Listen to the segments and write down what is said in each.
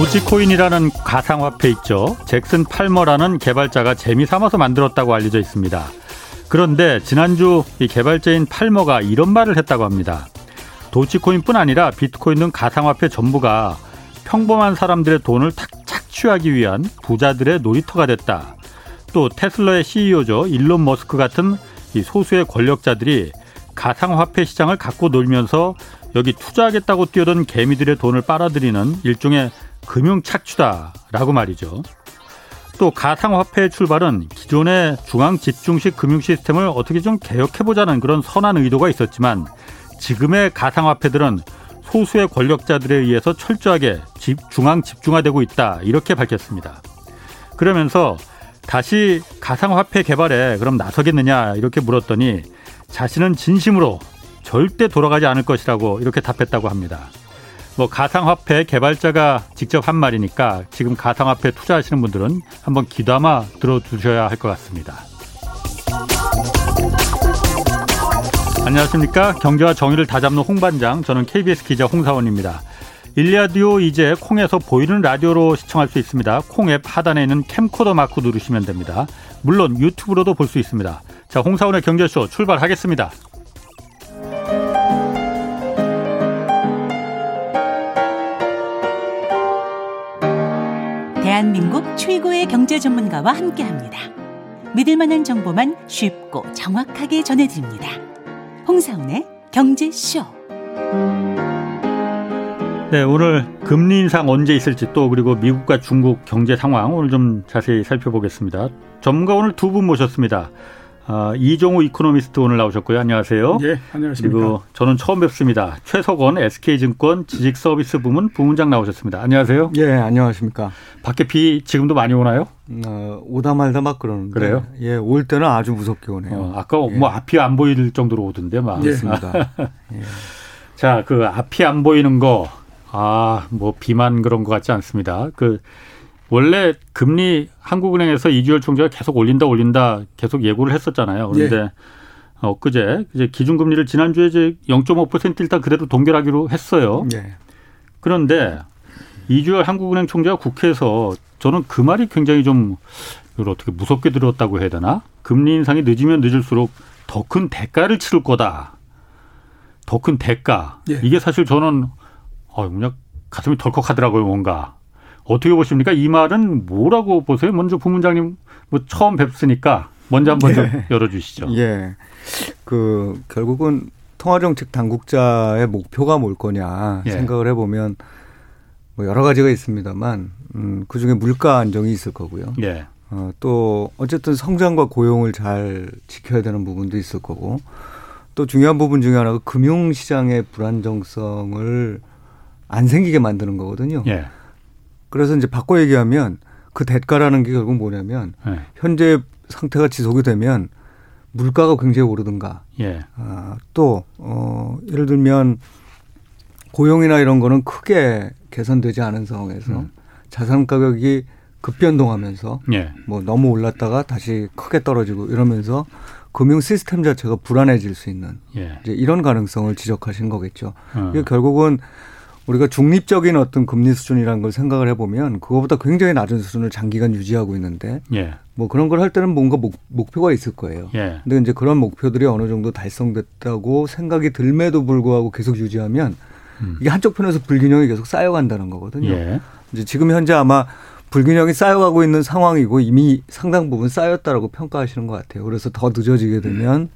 도지코인이라는 가상화폐 있죠. 잭슨 팔머라는 개발자가 재미삼아서 만들었다고 알려져 있습니다. 그런데 지난주 이 개발자인 팔머가 이런 말을 했다고 합니다. 도치코인뿐 아니라 비트코인 등 가상화폐 전부가 평범한 사람들의 돈을 착취하기 위한 부자들의 놀이터가 됐다. 또 테슬라의 CEO죠. 일론 머스크 같은 이 소수의 권력자들이 가상화폐 시장을 갖고 놀면서 여기 투자하겠다고 뛰어든 개미들의 돈을 빨아들이는 일종의 금융 착취다라고 말이죠. 또 가상화폐의 출발은 기존의 중앙 집중식 금융 시스템을 어떻게 좀 개혁해보자는 그런 선한 의도가 있었지만 지금의 가상화폐들은 소수의 권력자들에 의해서 철저하게 집, 중앙 집중화되고 있다 이렇게 밝혔습니다. 그러면서 다시 가상화폐 개발에 그럼 나서겠느냐 이렇게 물었더니 자신은 진심으로 절대 돌아가지 않을 것이라고 이렇게 답했다고 합니다. 뭐 가상화폐 개발자가 직접 한 말이니까 지금 가상화폐 투자하시는 분들은 한번 귀담아 들어두셔야 할 것 같습니다. 안녕하십니까. 경제와 정의를 다잡는 홍반장. 저는 KBS 기자 홍사원입니다. 일라디오 이제 콩에서 보이는 라디오로 시청할 수 있습니다. 콩 앱 하단에 있는 캠코더 마크 누르시면 됩니다. 물론 유튜브로도 볼 수 있습니다. 자, 홍사원의 경제쇼 출발하겠습니다. 대한민국 최고의 경제 전문가와 함께 합니다. 믿을 만한 정보만 쉽고 정확하게 전해드립니다. 홍사운의 경제쇼. 네, 오늘 금리 인상 언제 있을지 또 그리고 미국과 중국 경제 상황 오늘 좀 자세히 살펴보겠습니다. 전문가 오늘 두 분 모셨습니다. 아, 이종우 이코노미스트 오늘 나오셨고요. 안녕하세요. 예, 안녕하십니까. 그리고 저는 처음 뵙습니다. 최석원 SK증권 지식서비스 부문 부문장 나오셨습니다. 안녕하세요. 예, 안녕하십니까. 밖에 비 지금도 많이 오나요? 어, 오다 말다 막 그러는데. 그래요? 예, 올 때는 아주 무섭게 오네요. 어, 아까 예. 뭐 앞이 안 보일 정도로 오던데 막. 맞습니다. 예. 자, 그 앞이 안 보이는 거, 아, 뭐 비만 그런 것 같지 않습니다. 그 원래 금리 한국은행에서 이주열 총재가 계속 올린다 올린다 계속 예고를 했었잖아요. 그런데 예. 엊그제 이제 기준금리를 지난주에 이제 0.5% 일단 그대로 동결하기로 했어요. 예. 그런데 이주열 한국은행 총재가 국회에서 저는 그 말이 굉장히 좀 이걸 어떻게 무섭게 들었다고 해야 되나? 금리 인상이 늦으면 늦을수록 더 큰 대가를 치를 거다. 더 큰 대가. 예. 이게 사실 저는 어 그냥 가슴이 덜컥하더라고요, 뭔가. 어떻게 보십니까? 이 말은 뭐라고 보세요? 먼저 부문장님 뭐 처음 뵙으니까 먼저 한번 좀 예. 열어주시죠. 예. 그, 결국은 통화정책 당국자의 목표가 뭘 거냐 예. 생각을 해보면 뭐 여러 가지가 있습니다만, 음, 그 중에 물가 안정이 있을 거고요. 예, 어, 또 어쨌든 성장과 고용을 잘 지켜야 되는 부분도 있을 거고 또 중요한 부분 중에 하나가 금융시장의 불안정성을 안 생기게 만드는 거거든요. 예, 그래서 이제 바꿔 얘기하면 그 대가라는 게 결국 뭐냐면 예, 현재 상태가 지속이 되면 물가가 굉장히 오르든가 예, 아, 또 어, 예를 들면 고용이나 이런 거는 크게 개선되지 않은 상황에서 음. 자산 가격이 급변동하면서 예, 뭐 너무 올랐다가 다시 크게 떨어지고 이러면서 금융 시스템 자체가 불안해질 수 있는 예. 이제 이런 가능성을 지적하신 거겠죠. 어. 이게 결국은 우리가 중립적인 어떤 금리 수준이라는 걸 생각을 해보면 그거보다 굉장히 낮은 수준을 장기간 유지하고 있는데 예, 뭐 그런 걸 할 때는 뭔가 목, 목표가 있을 거예요. 예, 근데 이제 그런 목표들이 어느 정도 달성됐다고 생각이 들매도 불구하고 계속 유지하면 음. 이게 한쪽 편에서 불균형이 계속 쌓여간다는 거거든요. 예, 이제 지금 현재 아마 불균형이 쌓여가고 있는 상황이고 이미 상당 부분 쌓였다라고 평가하시는 것 같아요. 그래서 더 늦어지게 되면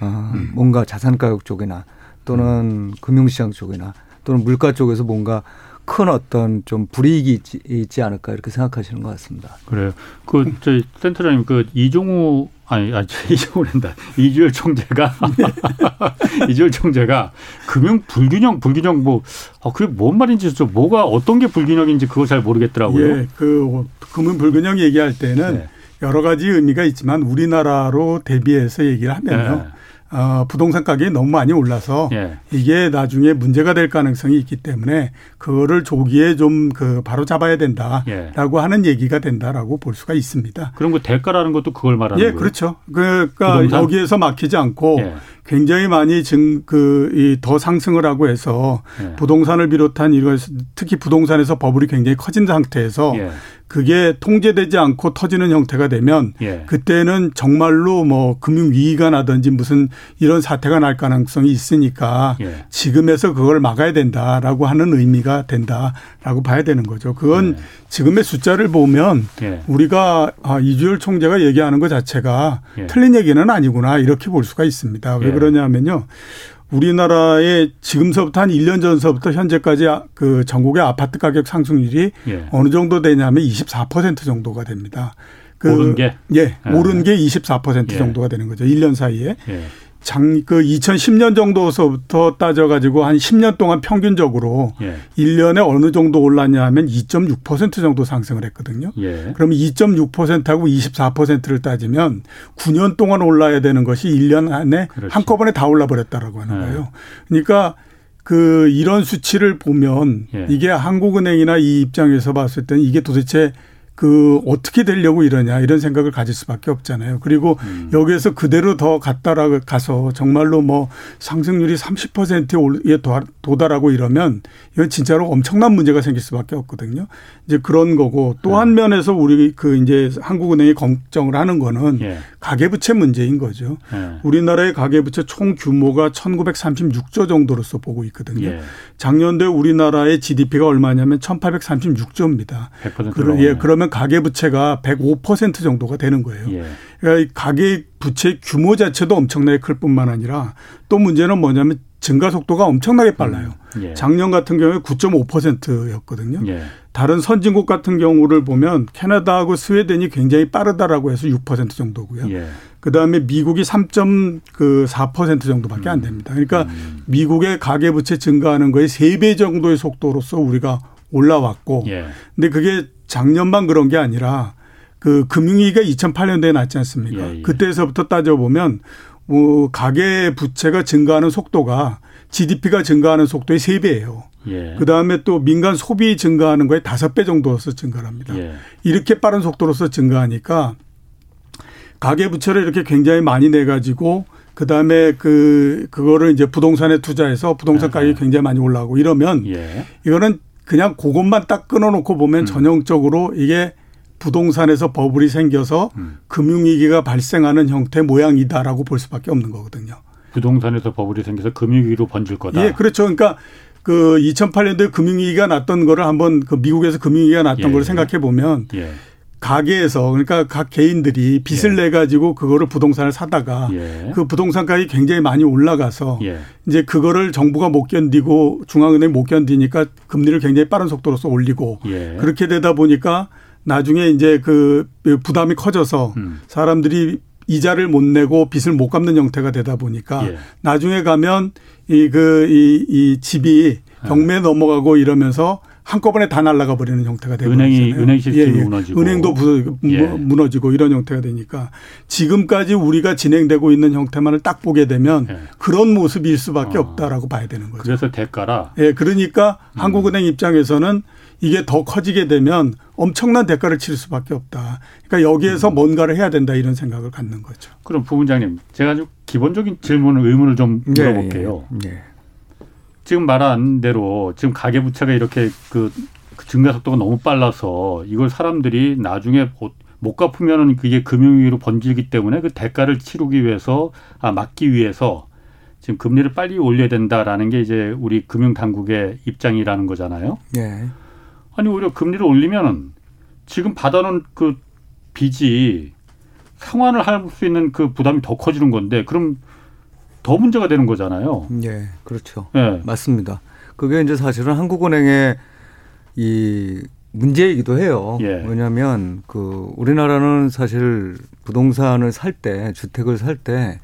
어, 뭔가 자산 가격 쪽이나 또는 금융시장 쪽이나 또는 물가 쪽에서 뭔가 큰 어떤 좀 불이익이 있지, 있지 않을까 이렇게 생각하시는 것 같습니다. 그래요. 그, 저희, 센터장님, 그, 이종우, 아니, 아니, 저 이종우랜다. 이주열 총재가, 이주열 총재가 금융 불균형, 불균형 뭐, 아, 그게 뭔 말인지, 저 뭐가, 어떤 게 불균형인지 그거 잘 모르겠더라고요. 예, 그 금융 불균형 얘기할 때는 네. 여러 가지 의미가 있지만 우리나라로 대비해서 얘기를 하면요. 어, 부동산 가격이 너무 많이 올라서 예. 이게 나중에 문제가 될 가능성이 있기 때문에 그거를 조기에 좀 그 바로 잡아야 된다라고 예. 하는 얘기가 된다라고 볼 수가 있습니다. 그럼 그 대가라는 것도 그걸 말하는 예, 거예요? 그렇죠. 그러니까 부동산? 여기에서 막히지 않고 예. 굉장히 많이 증그더 상승을 하고 해서 예. 부동산을 비롯한 이런 특히 부동산에서 버블이 굉장히 커진 상태에서 예. 그게 통제되지 않고 터지는 형태가 되면 예. 그때는 정말로 뭐 금융 위기가 나든지 무슨 이런 사태가 날 가능성이 있으니까 예. 지금에서 그걸 막아야 된다라고 하는 의미가 된다라고 봐야 되는 거죠. 그건 네. 지금의 숫자를 보면 예. 우리가 아, 이주열 총재가 얘기하는 것 자체가 예. 틀린 얘기는 아니구나 이렇게 볼 수가 있습니다. 왜 예. 그러냐면요. 우리나라의 지금서부터 한 1년 전서부터 현재까지 아- 그 전국의 아파트 가격 상승률이 예. 어느 정도 되냐면 24% 정도가 됩니다. 그 오른 게? 예, 예. 오른 게 24% 예. 정도가 되는 거죠. 1년 사이에. 예. 장, 그 2010년 정도서부터 따져가지고 한 10년 동안 평균적으로 예. 1년에 어느 정도 올랐냐 하면 2.6% 정도 상승을 했거든요. 예. 그러면 2.6%하고 24%를 따지면 9년 동안 올라야 되는 것이 1년 안에 그렇지. 한꺼번에 다 올라 버렸다라고 하는 네. 거예요. 그러니까 그 이런 수치를 보면 예. 이게 한국은행이나 이 입장에서 봤을 때는 이게 도대체 그 어떻게 되려고 이러냐 이런 생각을 가질 수밖에 없잖아요. 그리고 음. 여기에서 그대로 더 갔다라 가서 정말로 뭐 상승률이 30%에 도달하고 이러면 이건 진짜로 엄청난 문제가 생길 수밖에 없거든요. 이제 그런 거고 또한 면에서 우리 그 이제 한국은행이 걱정을 하는 거는 예. 가계부채 문제인 거죠. 예. 우리나라의 가계부채 총 규모가 1936조 정도로서 보고 있거든요. 예. 작년도에 우리나라의 GDP가 얼마냐면 1836조입니다. 100% 그러, 예, 그러면 가계 부채가 105% 정도가 되는 거예요. 예. 그러니까 이 가계 부채 규모 자체도 엄청나게 클 뿐만 아니라 또 문제는 뭐냐면 증가 속도가 엄청나게 빨라요. 예. 작년 같은 경우에 9.5%였거든요. 예. 다른 선진국 같은 경우를 보면 캐나다하고 스웨덴이 굉장히 빠르다라고 해서 6% 정도고요. 예. 그 다음에 미국이 3.4% 정도밖에 안 됩니다. 그러니까 음. 미국의 가계 부채 증가하는 거의 3배 정도의 속도로서 우리가 올라왔고. 예. 근데 그게 작년만 그런 게 아니라 그 금융위기가 2008년도에 났지 않습니까? 예, 예. 그때서부터 따져보면 뭐 가계 부채가 증가하는 속도가 GDP가 증가하는 속도의 3배예요. 예. 그 다음에 또 민간 소비 증가하는 거에 5배 정도로서 증가를 합니다. 예. 이렇게 빠른 속도로서 증가하니까 가계 부채를 이렇게 굉장히 많이 내 가지고 그다음에 그 그거를 이제 부동산에 투자해서 부동산 가격이 굉장히 많이 올라가고 이러면 예. 이거는 그냥 그것만 딱 끊어 놓고 보면 음. 전형적으로 이게 부동산에서 버블이 생겨서 음. 금융위기가 발생하는 형태 모양이다라고 볼 수밖에 없는 거거든요. 부동산에서 버블이 생겨서 금융위기로 번질 거다. 예, 그렇죠. 그러니까 그 2008년도에 금융위기가 났던 거를 한번 그 미국에서 금융위기가 났던 예, 걸 예. 생각해 보면 예. 가게에서 그러니까 각 개인들이 빚을 내 가지고 그거를 부동산을 사다가 예. 그 부동산 가격이 굉장히 많이 올라가서 예. 이제 그거를 정부가 못 견디고 중앙은행이 못 견디니까 금리를 굉장히 빠른 속도로서 올리고 예. 그렇게 되다 보니까 나중에 이제 그 부담이 커져서 음. 사람들이 이자를 못 내고 빚을 못 갚는 형태가 되다 보니까 예. 나중에 가면 이 그이이 집이 경매에 넘어가고 이러면서 한꺼번에 다 날아가 버리는 형태가 되고 은행이- 은행 시스템이 무너지고. 은행도 부- 예. 무너지고 이런 형태가 되니까 지금까지 우리가 진행되고 있는 형태만을 딱 보게 되면 예. 그런 모습일 수밖에 어. 없다라고 봐야 되는 거죠. 그래서 대가라. 예, 그러니까 음. 한국은행 입장에서는 이게 더 커지게 되면 엄청난 대가를 치를 수밖에 없다. 그러니까 여기에서 음. 뭔가를 해야 된다 이런 생각을 갖는 거죠. 그럼 부원장님, 제가 아주 기본적인 질문을 의문을 좀 네, 물어볼게요. 예, 예. 지금 말한 대로 지금 가계 부채가 이렇게 그, 그 증가 속도가 너무 빨라서 이걸 사람들이 나중에 못, 못 갚으면은 그게 금융위기로 번지기 때문에 그 대가를 치르기 위해서 아 막기 위해서 지금 금리를 빨리 올려야 된다라는 게 이제 우리 금융 당국의 입장이라는 거잖아요. 예. 아니 오히려 금리를 올리면은 지금 받아놓은 그 빚이 상환을 할 수 있는 그 부담이 더 커지는 건데 그럼 더 문제가 되는 거잖아요. 예, 그렇죠. 예. 맞습니다. 그게 이제 사실은 한국은행의 이 문제이기도 해요. 예. 왜냐하면 그 우리나라는 사실 부동산을 살 때 주택을 살때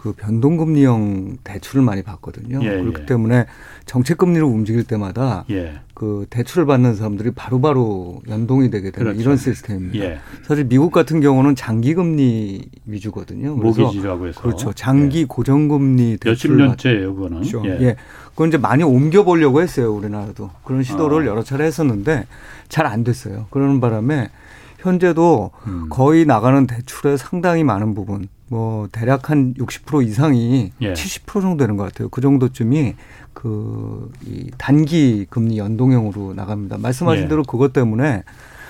그 변동금리형 대출을 많이 받거든요. 예, 그렇기 예. 때문에 정책금리를 움직일 때마다 예. 그 대출을 받는 사람들이 바로바로 연동이 되게 되는 그렇죠. 이런 시스템입니다. 예. 사실 미국 같은 경우는 장기금리 위주거든요. 그래서 모기지라고 해서 그렇죠. 장기 예. 고정금리 몇십 대출을 년째예요, 그거는. 받죠. 예. 예. 그건 이제 많이 옮겨 보려고 했어요, 우리나라도. 그런 시도를 아. 여러 차례 했었는데 잘 안 됐어요. 그러는 바람에 현재도 음. 거의 나가는 대출의 상당히 많은 부분, 뭐 대략 한 60% 이상이 예. 70% 정도 되는 것 같아요. 그 정도쯤이 그 이 단기 금리 연동형으로 나갑니다. 말씀하신 예. 대로 그것 때문에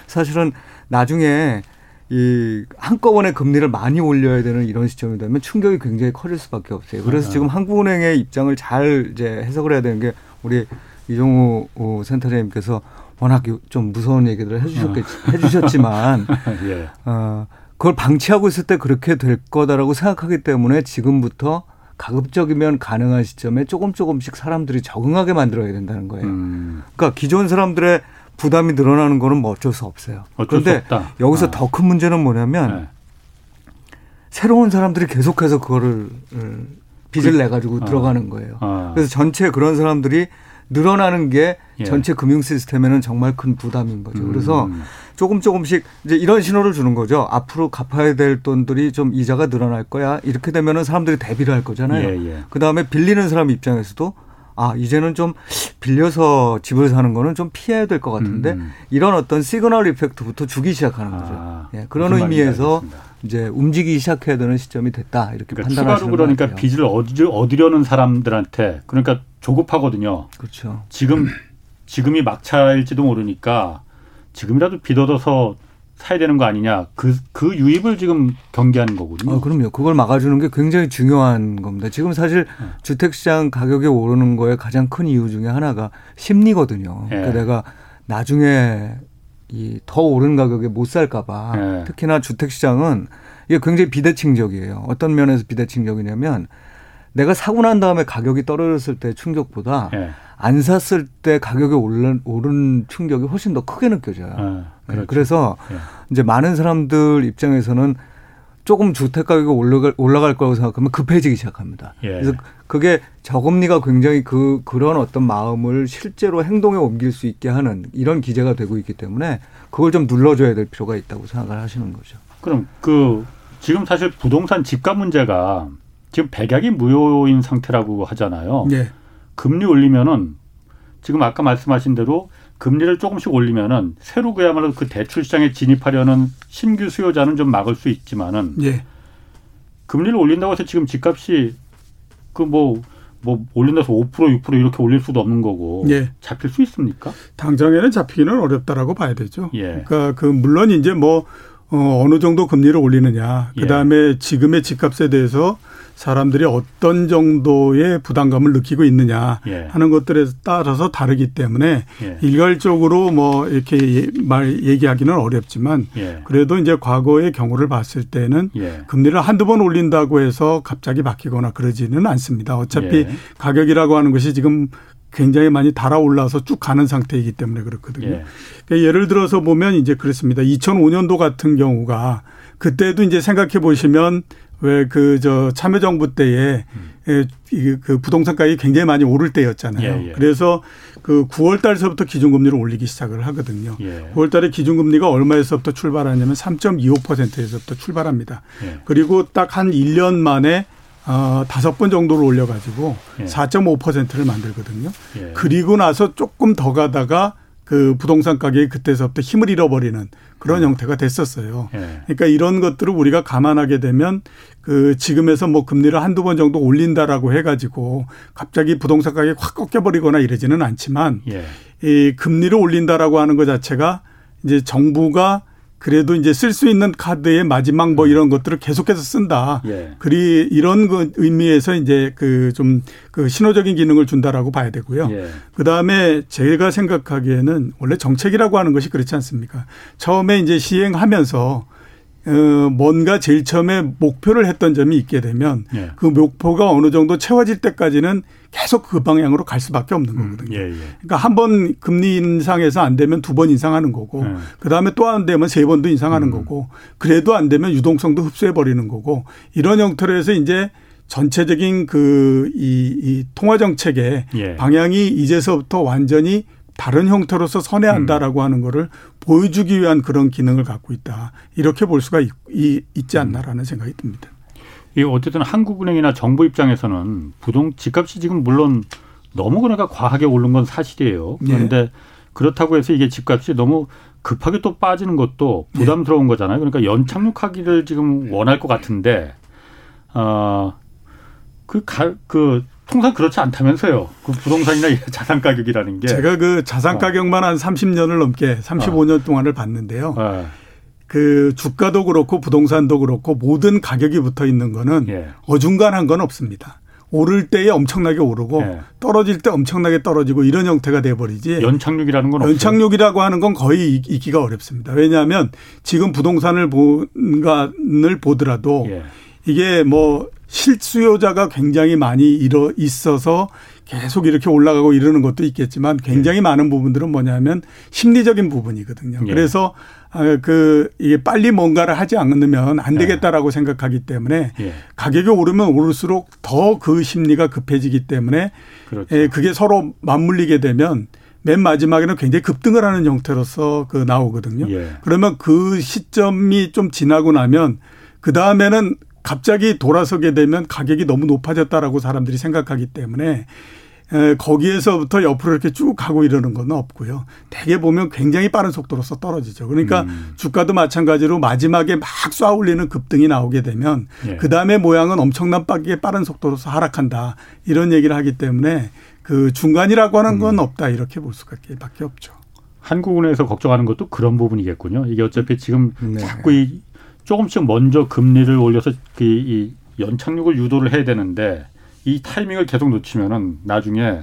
사실은 나중에 이 한꺼번에 금리를 많이 올려야 되는 이런 시점이 되면 충격이 굉장히 커질 수밖에 없어요. 그래서 아. 지금 한국은행의 입장을 잘 이제 해석을 해야 되는 게 우리 이종우 어, 센터장님께서 워낙 좀 무서운 얘기들을 해주셨겠, 해주셨지만 예. 어, 그걸 방치하고 있을 때 그렇게 될 거다라고 생각하기 때문에 지금부터 가급적이면 가능한 시점에 조금 조금씩 사람들이 적응하게 만들어야 된다는 거예요. 음. 그러니까 기존 사람들의 부담이 늘어나는 거는 뭐 어쩔 수 없어요. 어쩔 수 그런데 없다. 여기서 아. 더큰 문제는 뭐냐면 예. 새로운 사람들이 계속해서 그거를 어, 빚을 내 가지고 아. 들어가는 거예요. 아. 그래서 전체 그런 사람들이 늘어나는 게 예. 전체 금융 시스템에는 정말 큰 부담인 거죠. 그래서 음. 조금 조금씩 이제 이런 신호를 주는 거죠. 앞으로 갚아야 될 돈들이 좀 이자가 늘어날 거야. 이렇게 되면은 사람들이 대비를 할 거잖아요. 예, 예. 그 다음에 빌리는 사람 입장에서도 아 이제는 좀 빌려서 집을 사는 거는 좀 피해야 될 것 같은데 음. 이런 어떤 시그널 이펙트부터 주기 시작하는 거죠. 아, 예, 그런 의미에서 알겠습니다. 이제 움직이기 시작해야 되는 시점이 됐다 이렇게 그러니까 판단하시는 추가로 그러니까. 빚을 얻으, 얻으려는 사람들한테 그러니까 조급하거든요. 그렇죠. 지금 지금이 막차일지도 모르니까 지금이라도 빚 얻어서 사야 되는 거 아니냐. 그, 그 유입을 지금 경계하는 거거든요. 아, 그럼요. 그걸 막아주는 게 굉장히 중요한 겁니다. 지금 사실 네. 주택시장 가격이 오르는 거에 가장 큰 이유 중에 하나가 심리거든요. 예. 그러니까 내가 나중에 이 더 오른 가격에 못 살까봐 예. 특히나 주택시장은 이게 굉장히 비대칭적이에요. 어떤 면에서 비대칭적이냐면 내가 사고 난 다음에 가격이 떨어졌을 때 충격보다 예. 안 샀을 때 가격이 오른, 오른 충격이 훨씬 더 크게 느껴져요. 아, 네, 그렇죠. 그래서 예. 이제 많은 사람들 입장에서는 조금 주택 가격이 올라갈, 올라갈 거라고 생각하면 급해지기 시작합니다. 예. 그래서 그게 저금리가 굉장히 그 그런 어떤 마음을 실제로 행동에 옮길 수 있게 하는 이런 기제가 되고 있기 때문에 그걸 좀 눌러줘야 될 필요가 있다고 생각을 하시는 거죠. 그럼 그 지금 사실 부동산 집값 문제가 지금 백약이 무효인 상태라고 하잖아요. 예. 금리 올리면은 지금 아까 말씀하신 대로 금리를 조금씩 올리면은 새로 그야말로 그 대출 시장에 진입하려는 신규 수요자는 좀 막을 수 있지만은 예. 금리를 올린다고 해서 지금 집값이 그 뭐뭐 올린다서 5% 6% 이렇게 올릴 수도 없는 거고 예. 잡힐 수 있습니까? 당장에는 잡히기는 어렵다라고 봐야 되죠. 예. 그러니까 그 물론 이제 뭐 어, 어느 정도 금리를 올리느냐, 예. 그 다음에 지금의 집값에 대해서 사람들이 어떤 정도의 부담감을 느끼고 있느냐 예. 하는 것들에 따라서 다르기 때문에 예. 일괄적으로 뭐 이렇게 예- 말 얘기하기는 어렵지만 예. 그래도 이제 과거의 경우를 봤을 때는 예. 금리를 한두 번 올린다고 해서 갑자기 바뀌거나 그러지는 않습니다. 어차피 예. 가격이라고 하는 것이 지금 굉장히 많이 달아올라서 쭉 가는 상태이기 때문에 그렇거든요. 예. 그러니까 예를 들어서 보면 이제 그렇습니다. 2005년도 같은 경우가 그때도 이제 생각해 보시면 왜 그 저 참여정부 때에 에, 이그 부동산 가격이 굉장히 많이 오를 때였잖아요. 음. 예, 예. 그래서 그 9월 달서부터 기준금리를 올리기 시작을 하거든요. 예. 9월 달에 기준금리가 얼마에서부터 출발하냐면 3.25%에서부터 출발합니다. 예. 그리고 딱 한 1년 만에 어, 다섯 번 정도를 올려가지고 예. 4.5%를 만들거든요. 예. 그리고 나서 조금 더 가다가 그 부동산 가격이 그때서부터 힘을 잃어버리는 그런 형태가 됐었어요. 예. 그러니까 이런 것들을 우리가 감안하게 되면 그 지금에서 뭐 금리를 한두 번 정도 올린다라고 해가지고 갑자기 부동산 가격이 확 꺾여버리거나 이러지는 않지만 예. 이 금리를 올린다라고 하는 것 자체가 이제 정부가 그래도 이제 쓸 수 있는 카드의 마지막 뭐 이런 것들을 계속해서 쓴다. 예. 그리 이런 그 의미에서 이제 그좀그 신호적인 기능을 준다라고 봐야 되고요. 예. 그 다음에 제가 생각하기에는 원래 정책이라고 하는 것이 그렇지 않습니까? 처음에 이제 시행하면서 어 뭔가 제일 처음에 목표를 했던 점이 있게 되면 예. 그 목표가 어느 정도 채워질 때까지는 계속 그 방향으로 갈 수밖에 없는 거거든요. 예. 예. 그러니까 한 번 금리 인상해서 안 되면 두 번 인상하는 거고 네. 그 다음에 또 안 되면 세 번도 인상하는 음. 거고 그래도 안 되면 유동성도 흡수해 버리는 거고 이런 형태로 해서 이제 전체적인 그이 이 통화 정책의 예. 방향이 이제서부터 완전히 다른 형태로서 선회한다라고 음. 하는 거를 보여주기 위한 그런 기능을 갖고 있다. 이렇게 볼 수가 있, 이, 있지 음. 않나라는 생각이 듭니다. 이 어쨌든 한국은행이나 정부 입장에서는 부동 집값이 지금 물론 너무 그러니까 과하게 오른 건 사실이에요. 예. 그런데 그렇다고 해서 이게 집값이 너무 급하게 또 빠지는 것도 부담스러운 거잖아요. 그러니까 연착륙하기를 지금 원할 것 같은데 어그 그 통상 그렇지 않다면서요. 그 부동산이나 이 자산 가격이라는 게 제가 그 자산 어. 가격만 한 30년을 넘게 35년 동안을 봤는데요. 예. 그 주가도 그렇고 부동산도 그렇고 모든 가격이 붙어 있는 거는 예. 어중간한 건 없습니다. 오를 때에 엄청나게 오르고 예. 떨어질 때 엄청나게 떨어지고 이런 형태가 돼버리지. 연착륙이라는 건. 연착륙이라고 하는 건 거의 있- 있기가 어렵습니다. 왜냐하면 지금 부동산을 본간을 보더라도 예. 이게 뭐 실수요자가 굉장히 많이 일어 있어서 계속 이렇게 올라가고 이러는 것도 있겠지만 굉장히 많은 부분들은 뭐냐면 심리적인 부분이거든요. 예. 그래서 아, 그 이게 빨리 뭔가를 하지 않으면 안 되겠다라고 생각하기 때문에 예. 가격이 오르면 오를수록 더 그 심리가 급해지기 때문에 그렇죠. 예, 그게 서로 맞물리게 되면 맨 마지막에는 굉장히 급등을 하는 형태로서 그 나오거든요. 예. 그러면 그 시점이 좀 지나고 나면 그 다음에는 갑자기 돌아서게 되면 가격이 너무 높아졌다라고 사람들이 생각하기 때문에 에, 거기에서부터 옆으로 이렇게 쭉 가고 이러는 건 없고요. 대개 보면 굉장히 빠른 속도로서 떨어지죠. 그러니까 음. 주가도 마찬가지로 마지막에 막 쏴올리는 급등이 나오게 되면 예. 그 다음에 모양은 엄청난 빠르게 빠른 속도로서 하락한다. 이런 얘기를 하기 때문에 그 중간이라고 하는 건 음. 없다. 이렇게 볼 수밖에 없죠. 한국은행에서 걱정하는 것도 그런 부분이겠군요. 이게 어차피 지금 네. 자꾸 이 조금씩 먼저 금리를 올려서 그 이 연착륙을 유도를 해야 되는데 이 타이밍을 계속 놓치면은 나중에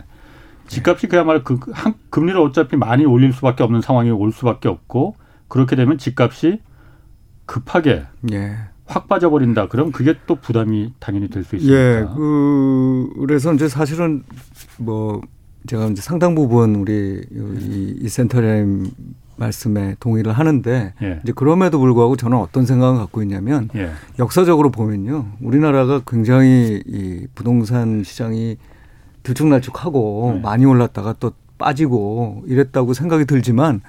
집값이 그야말로 그 한, 금리를 어차피 많이 올릴 수밖에 없는 상황이 올 수밖에 없고 그렇게 되면 집값이 급하게 예. 확 빠져버린다. 그럼 그게 또 부담이 당연히 될수 예, 있습니다. 그, 그래서 이제 사실은 뭐 제가 이제 상당 부분 우리 이, 이 센터장님 말씀에 동의를 하는데 예. 이제 그럼에도 불구하고 저는 어떤 생각을 갖고 있냐면 예. 역사적으로 보면요. 우리나라가 굉장히 이 부동산 시장이 들쭉날쭉하고 네. 많이 올랐다가 또 빠지고 이랬다고 생각이 들지만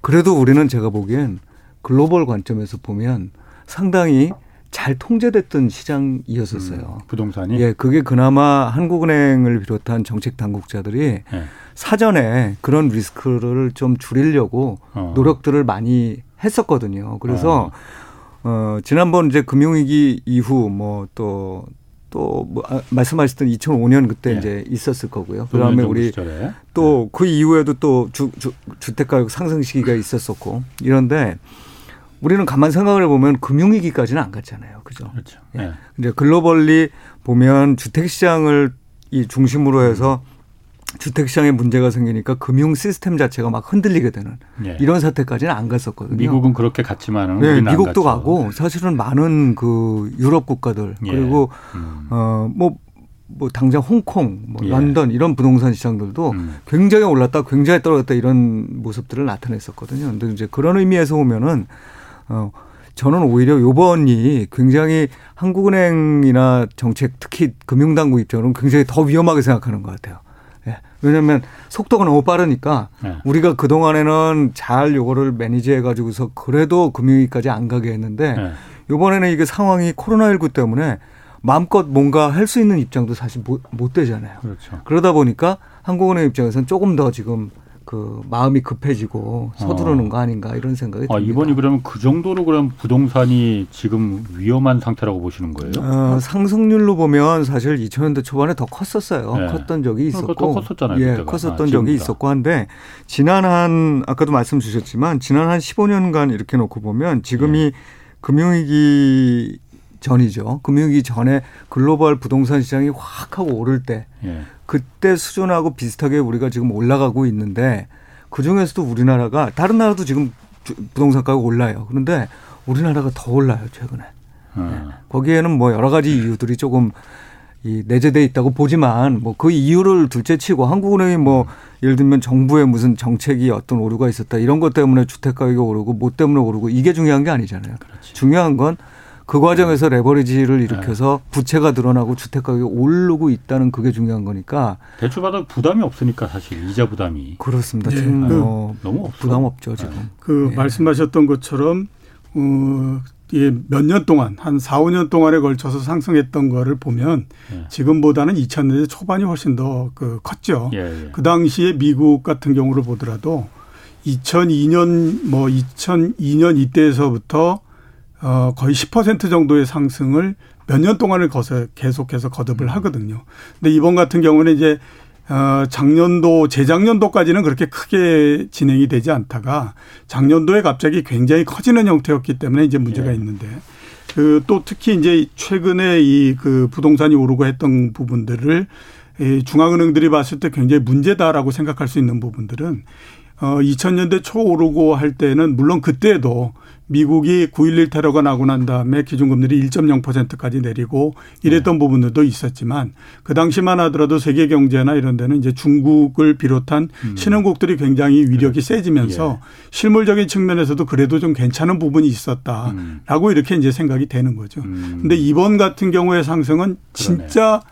그래도 우리는 제가 보기엔 글로벌 관점에서 보면 상당히 잘 통제됐던 시장이었었어요. 음, 부동산이 예, 그게 그나마 한국은행을 비롯한 정책 당국자들이 예. 사전에 그런 리스크를 좀 줄이려고 어. 노력들을 많이 했었거든요. 그래서 어, 지난번 이제 금융위기 이후 뭐또 또 뭐 아, 말씀하셨던 2005년 그때 예. 이제 있었을 거고요. 그다음에 우리 시절에. 또그 이후에도 또 주, 주, 주택가격 상승 시기가 있었었고 이런데 우리는 가만 생각을 해보면 금융위기까지는 안 갔잖아요. 그죠? 그렇죠. 예. 예. 이제 글로벌리 보면 주택 시장을 이 중심으로 해서 주택 시장에 문제가 생기니까 금융 시스템 자체가 막 흔들리게 되는 예. 이런 사태까지는 안 갔었거든요. 미국은 그렇게 갔지만은 네, 미국도. 가고 사실은 많은 그 유럽 국가들 예. 그리고 음. 어뭐 뭐 당장 홍콩, 뭐 예. 런던 이런 부동산 시장들도 음. 굉장히 올랐다, 굉장히 떨어졌다 이런 모습들을 나타냈었거든요. 근데 이제 그런 의미에서 보면은 어 저는 오히려 요번이 굉장히 한국은행이나 정책 특히 금융당국 입장으로는 굉장히 더 위험하게 생각하는 것 같아요. 예. 왜냐하면 속도가 너무 빠르니까 네. 우리가 그 동안에는 잘 요거를 매니지해 가지고서 그래도 금융위까지 안 가게 했는데 네. 요번에는 이게 상황이 코로나19 때문에 마음껏 뭔가 할 수 있는 입장도 사실 못, 못 되잖아요. 그렇죠. 그러다 보니까 한국은행 입장에서는 조금 더 지금 그 마음이 급해지고 서두르는 어. 거 아닌가 이런 생각이 아, 듭니다. 이번이 그러면 그 정도로 그럼 부동산이 지금 위험한 상태라고 보시는 거예요? 어, 상승률로 보면 사실 2000년대 초반에 더 컸었어요. 네. 컸던 적이 그러니까 있었고, 더 컸었잖아요, 예, 그때가. 컸었던 아, 적이. 있었고 한데 지난 한 아까도 말씀 주셨지만 지난 한 15년간 이렇게 놓고 보면 지금이 예. 금융위기 전이죠. 금융위기 전에 글로벌 부동산 시장이 확 하고 오를 때 예. 그때 수준하고 비슷하게 우리가 지금 올라가고 있는데 그 중에서도 우리나라가 다른 나라도 지금 주- 부동산 가격 올라요. 그런데 우리나라가 더 올라요 최근에. 어. 거기에는 뭐 여러 가지 이유들이 조금 이 내재돼 있다고 보지만 뭐 그 이유를 둘째치고 한국은행이 뭐 예를 들면 정부의 무슨 정책이 어떤 오류가 있었다 이런 것 때문에 주택 가격이 오르고 뭐 때문에 오르고 이게 중요한 게 아니잖아요. 중요한 건 그 과정에서 레버리지를 일으켜서 네. 부채가 늘어나고 주택 가격이 오르고 있다는 그게 중요한 거니까 대출 받아 부담이 없으니까 사실 이자 부담이 그렇습니다. 네. 지금 뭐 그, 너무 부담 없죠 지금. 네. 그 네. 말씀하셨던 것처럼 어, 예, 몇 년 동안 한 4, 5년 동안에 걸쳐서 상승했던 거를 보면 예. 지금보다는 2000년대 초반이 훨씬 더 그 컸죠. 예, 예. 그 당시에 미국 같은 경우를 보더라도 2002년 뭐 2002년 이때에서부터 어 거의 10% 정도의 상승을 몇 년 동안을 거서 계속해서 거듭을 음. 하거든요. 근데 이번 같은 경우는 이제 어, 작년도, 재작년도까지는 그렇게 크게 진행이 되지 않다가 작년도에 갑자기 굉장히 커지는 형태였기 때문에 이제 문제가 예. 있는데 그 또 특히 이제 최근에 이 그 부동산이 오르고 했던 부분들을 이 중앙은행들이 봤을 때 굉장히 문제다라고 생각할 수 있는 부분들은 어 2000년대 초 오르고 할 때는 물론 그때도 미국이 9.11 테러가 나고 난 다음에 기준금리를 1.0%까지 내리고 이랬던 네. 부분들도 있었지만 그 당시만 하더라도 세계 경제나 이런 데는 이제 중국을 비롯한 음. 신흥국들이 굉장히 위력이 네. 세지면서 예. 실물적인 측면에서도 그래도 좀 괜찮은 부분이 있었다라고 음. 이렇게 이제 생각이 되는 거죠. 음. 근데 이번 같은 경우의 상승은 진짜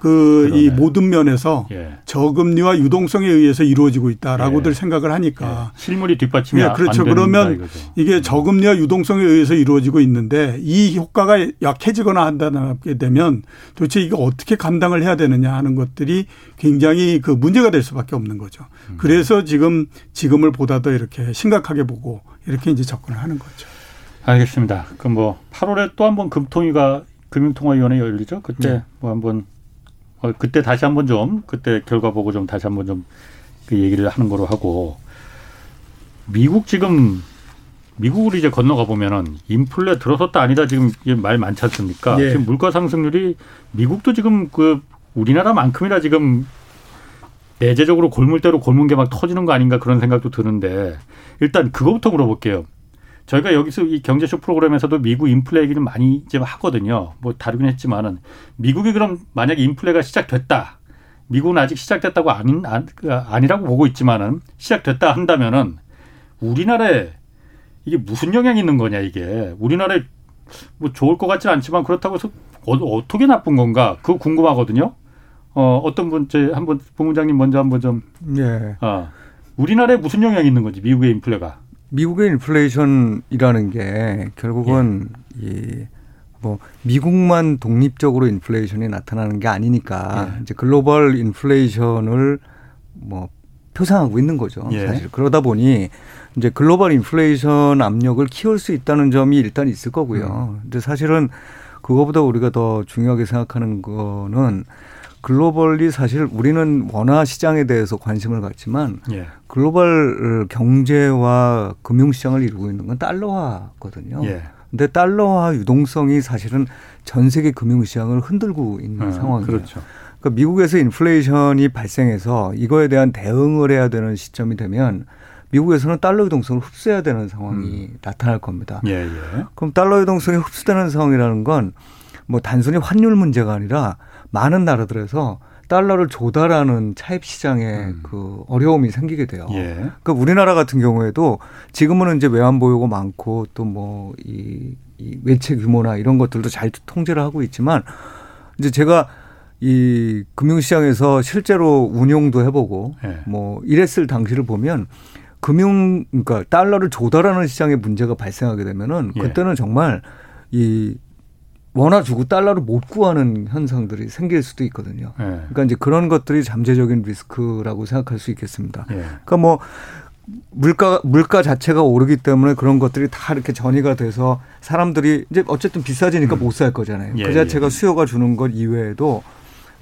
그 이 모든 면에서 예. 저금리와 유동성에 의해서 이루어지고 있다라고들 예. 생각을 하니까 예. 실물이 뒷받침이 예, 그렇죠. 그러면 이게 음. 저금리와 유동성에 의해서 이루어지고 있는데 이 효과가 약해지거나 한다게 되면 도대체 이거 어떻게 감당을 해야 되느냐 하는 것들이 굉장히 그 문제가 될 수밖에 없는 거죠. 음. 그래서 지금 지금을 보다 더 이렇게 심각하게 보고 이렇게 이제 접근을 하는 거죠. 알겠습니다. 그럼 뭐 8월에 또 한 번 금통위가 금융통화위원회 열리죠. 그때 네. 뭐 한번 어, 그때 다시 한번 좀 그때 결과 보고 좀 다시 한번 좀 그 얘기를 하는 거로 하고 미국 지금 미국으로 이제 건너가 보면은 인플레 들어섰다 아니다 지금 말 많지 않습니까? 예. 지금 물가 상승률이 미국도 지금 그 우리나라만큼이나 지금 내재적으로 골물대로 골문 게 막 터지는 거 아닌가 그런 생각도 드는데 일단 그거부터 물어볼게요. 저희가 여기서 이 경제쇼 프로그램에서도 미국 인플레 얘기를 많이 이제 하거든요. 뭐 다루긴 했지만은 미국이 그럼 만약에 인플레가 시작됐다. 미국은 아직 시작됐다고 아닌 그 아니라고 보고 있지만은 시작됐다 한다면은 우리나라에 이게 무슨 영향이 있는 거냐 이게 우리나라에 뭐 좋을 것 같지는 않지만 그렇다고 해서 어, 어떻게 나쁜 건가 그거 궁금하거든요. 어 어떤 분제 한번 부문장님 먼저 한번 좀. 예. 어 우리나라에 무슨 영향이 있는 건지 미국의 인플레가. 미국의 인플레이션이라는 게 결국은 예. 이 뭐 미국만 독립적으로 인플레이션이 나타나는 게 아니니까 예. 이제 글로벌 인플레이션을 뭐 표상하고 있는 거죠. 예. 사실 그러다 보니 이제 글로벌 인플레이션 압력을 키울 수 있다는 점이 일단 있을 거고요. 음. 근데 사실은 그거보다 우리가 더 중요하게 생각하는 거는 글로벌리 사실 우리는 원화 시장에 대해서 관심을 갖지만 예. 글로벌 경제와 금융 시장을 이루고 있는 건 달러화거든요. 예. 근데 달러화 유동성이 사실은 전 세계 금융 시장을 흔들고 있는 음, 상황이에요. 그렇죠. 그러니까 미국에서 인플레이션이 발생해서 이거에 대한 대응을 해야 되는 시점이 되면 미국에서는 달러 유동성을 흡수해야 되는 상황이 음. 나타날 겁니다. 예, 예. 그럼 달러 유동성이 흡수되는 상황이라는 건 뭐 단순히 환율 문제가 아니라 많은 나라들에서 달러를 조달하는 차입 시장에 음. 그 어려움이 생기게 돼요. 예. 그러니까 우리나라 같은 경우에도 지금은 이제 외환 보유고 많고 또 뭐이 이 외채 규모나 이런 것들도 잘 통제를 하고 있지만 이제 제가 이 금융시장에서 실제로 운용도 해보고 예. 뭐 이랬을 당시를 보면 금융 그러니까 달러를 조달하는 시장에 문제가 발생하게 되면은 예. 그때는 정말 이 원화 주고 달러를 못 구하는 현상들이 생길 수도 있거든요. 네. 그러니까 이제 그런 것들이 잠재적인 리스크라고 생각할 수 있겠습니다. 네. 그러니까 뭐 물가 물가 자체가 오르기 때문에 그런 것들이 다 이렇게 전이가 돼서 사람들이 이제 어쨌든 비싸지니까 음. 못살 거잖아요. 예, 그 자체가 예. 수요가 주는 것 이외에도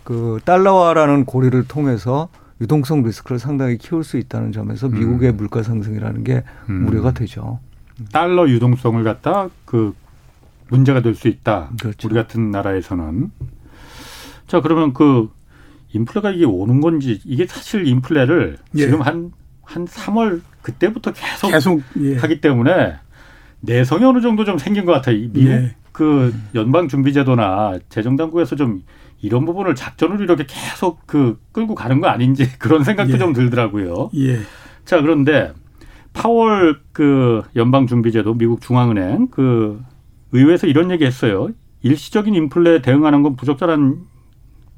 그 달러화라는 고리를 통해서 유동성 리스크를 상당히 키울 수 있다는 점에서 음. 미국의 음. 물가 상승이라는 게 음. 우려가 되죠. 달러 유동성을 갖다 그 문제가 될 수 있다. 그렇죠. 우리 같은 나라에서는. 자, 그러면 그 인플레가 이게 오는 건지 이게 사실 인플레를 예. 지금 한, 한 3월 그때부터 계속, 계속 예. 하기 때문에 내성이 어느 정도 좀 생긴 것 같아요. 미국 예. 그 연방준비제도나 재정당국에서 좀 이런 부분을 작전으로 이렇게 계속 그 끌고 가는 거 아닌지 그런 생각도 예. 좀 들더라고요. 예. 자, 그런데 파월 그 연방준비제도 미국 중앙은행 그 의회에서 이런 얘기 했어요. 일시적인 인플레에 대응하는 건 부적절한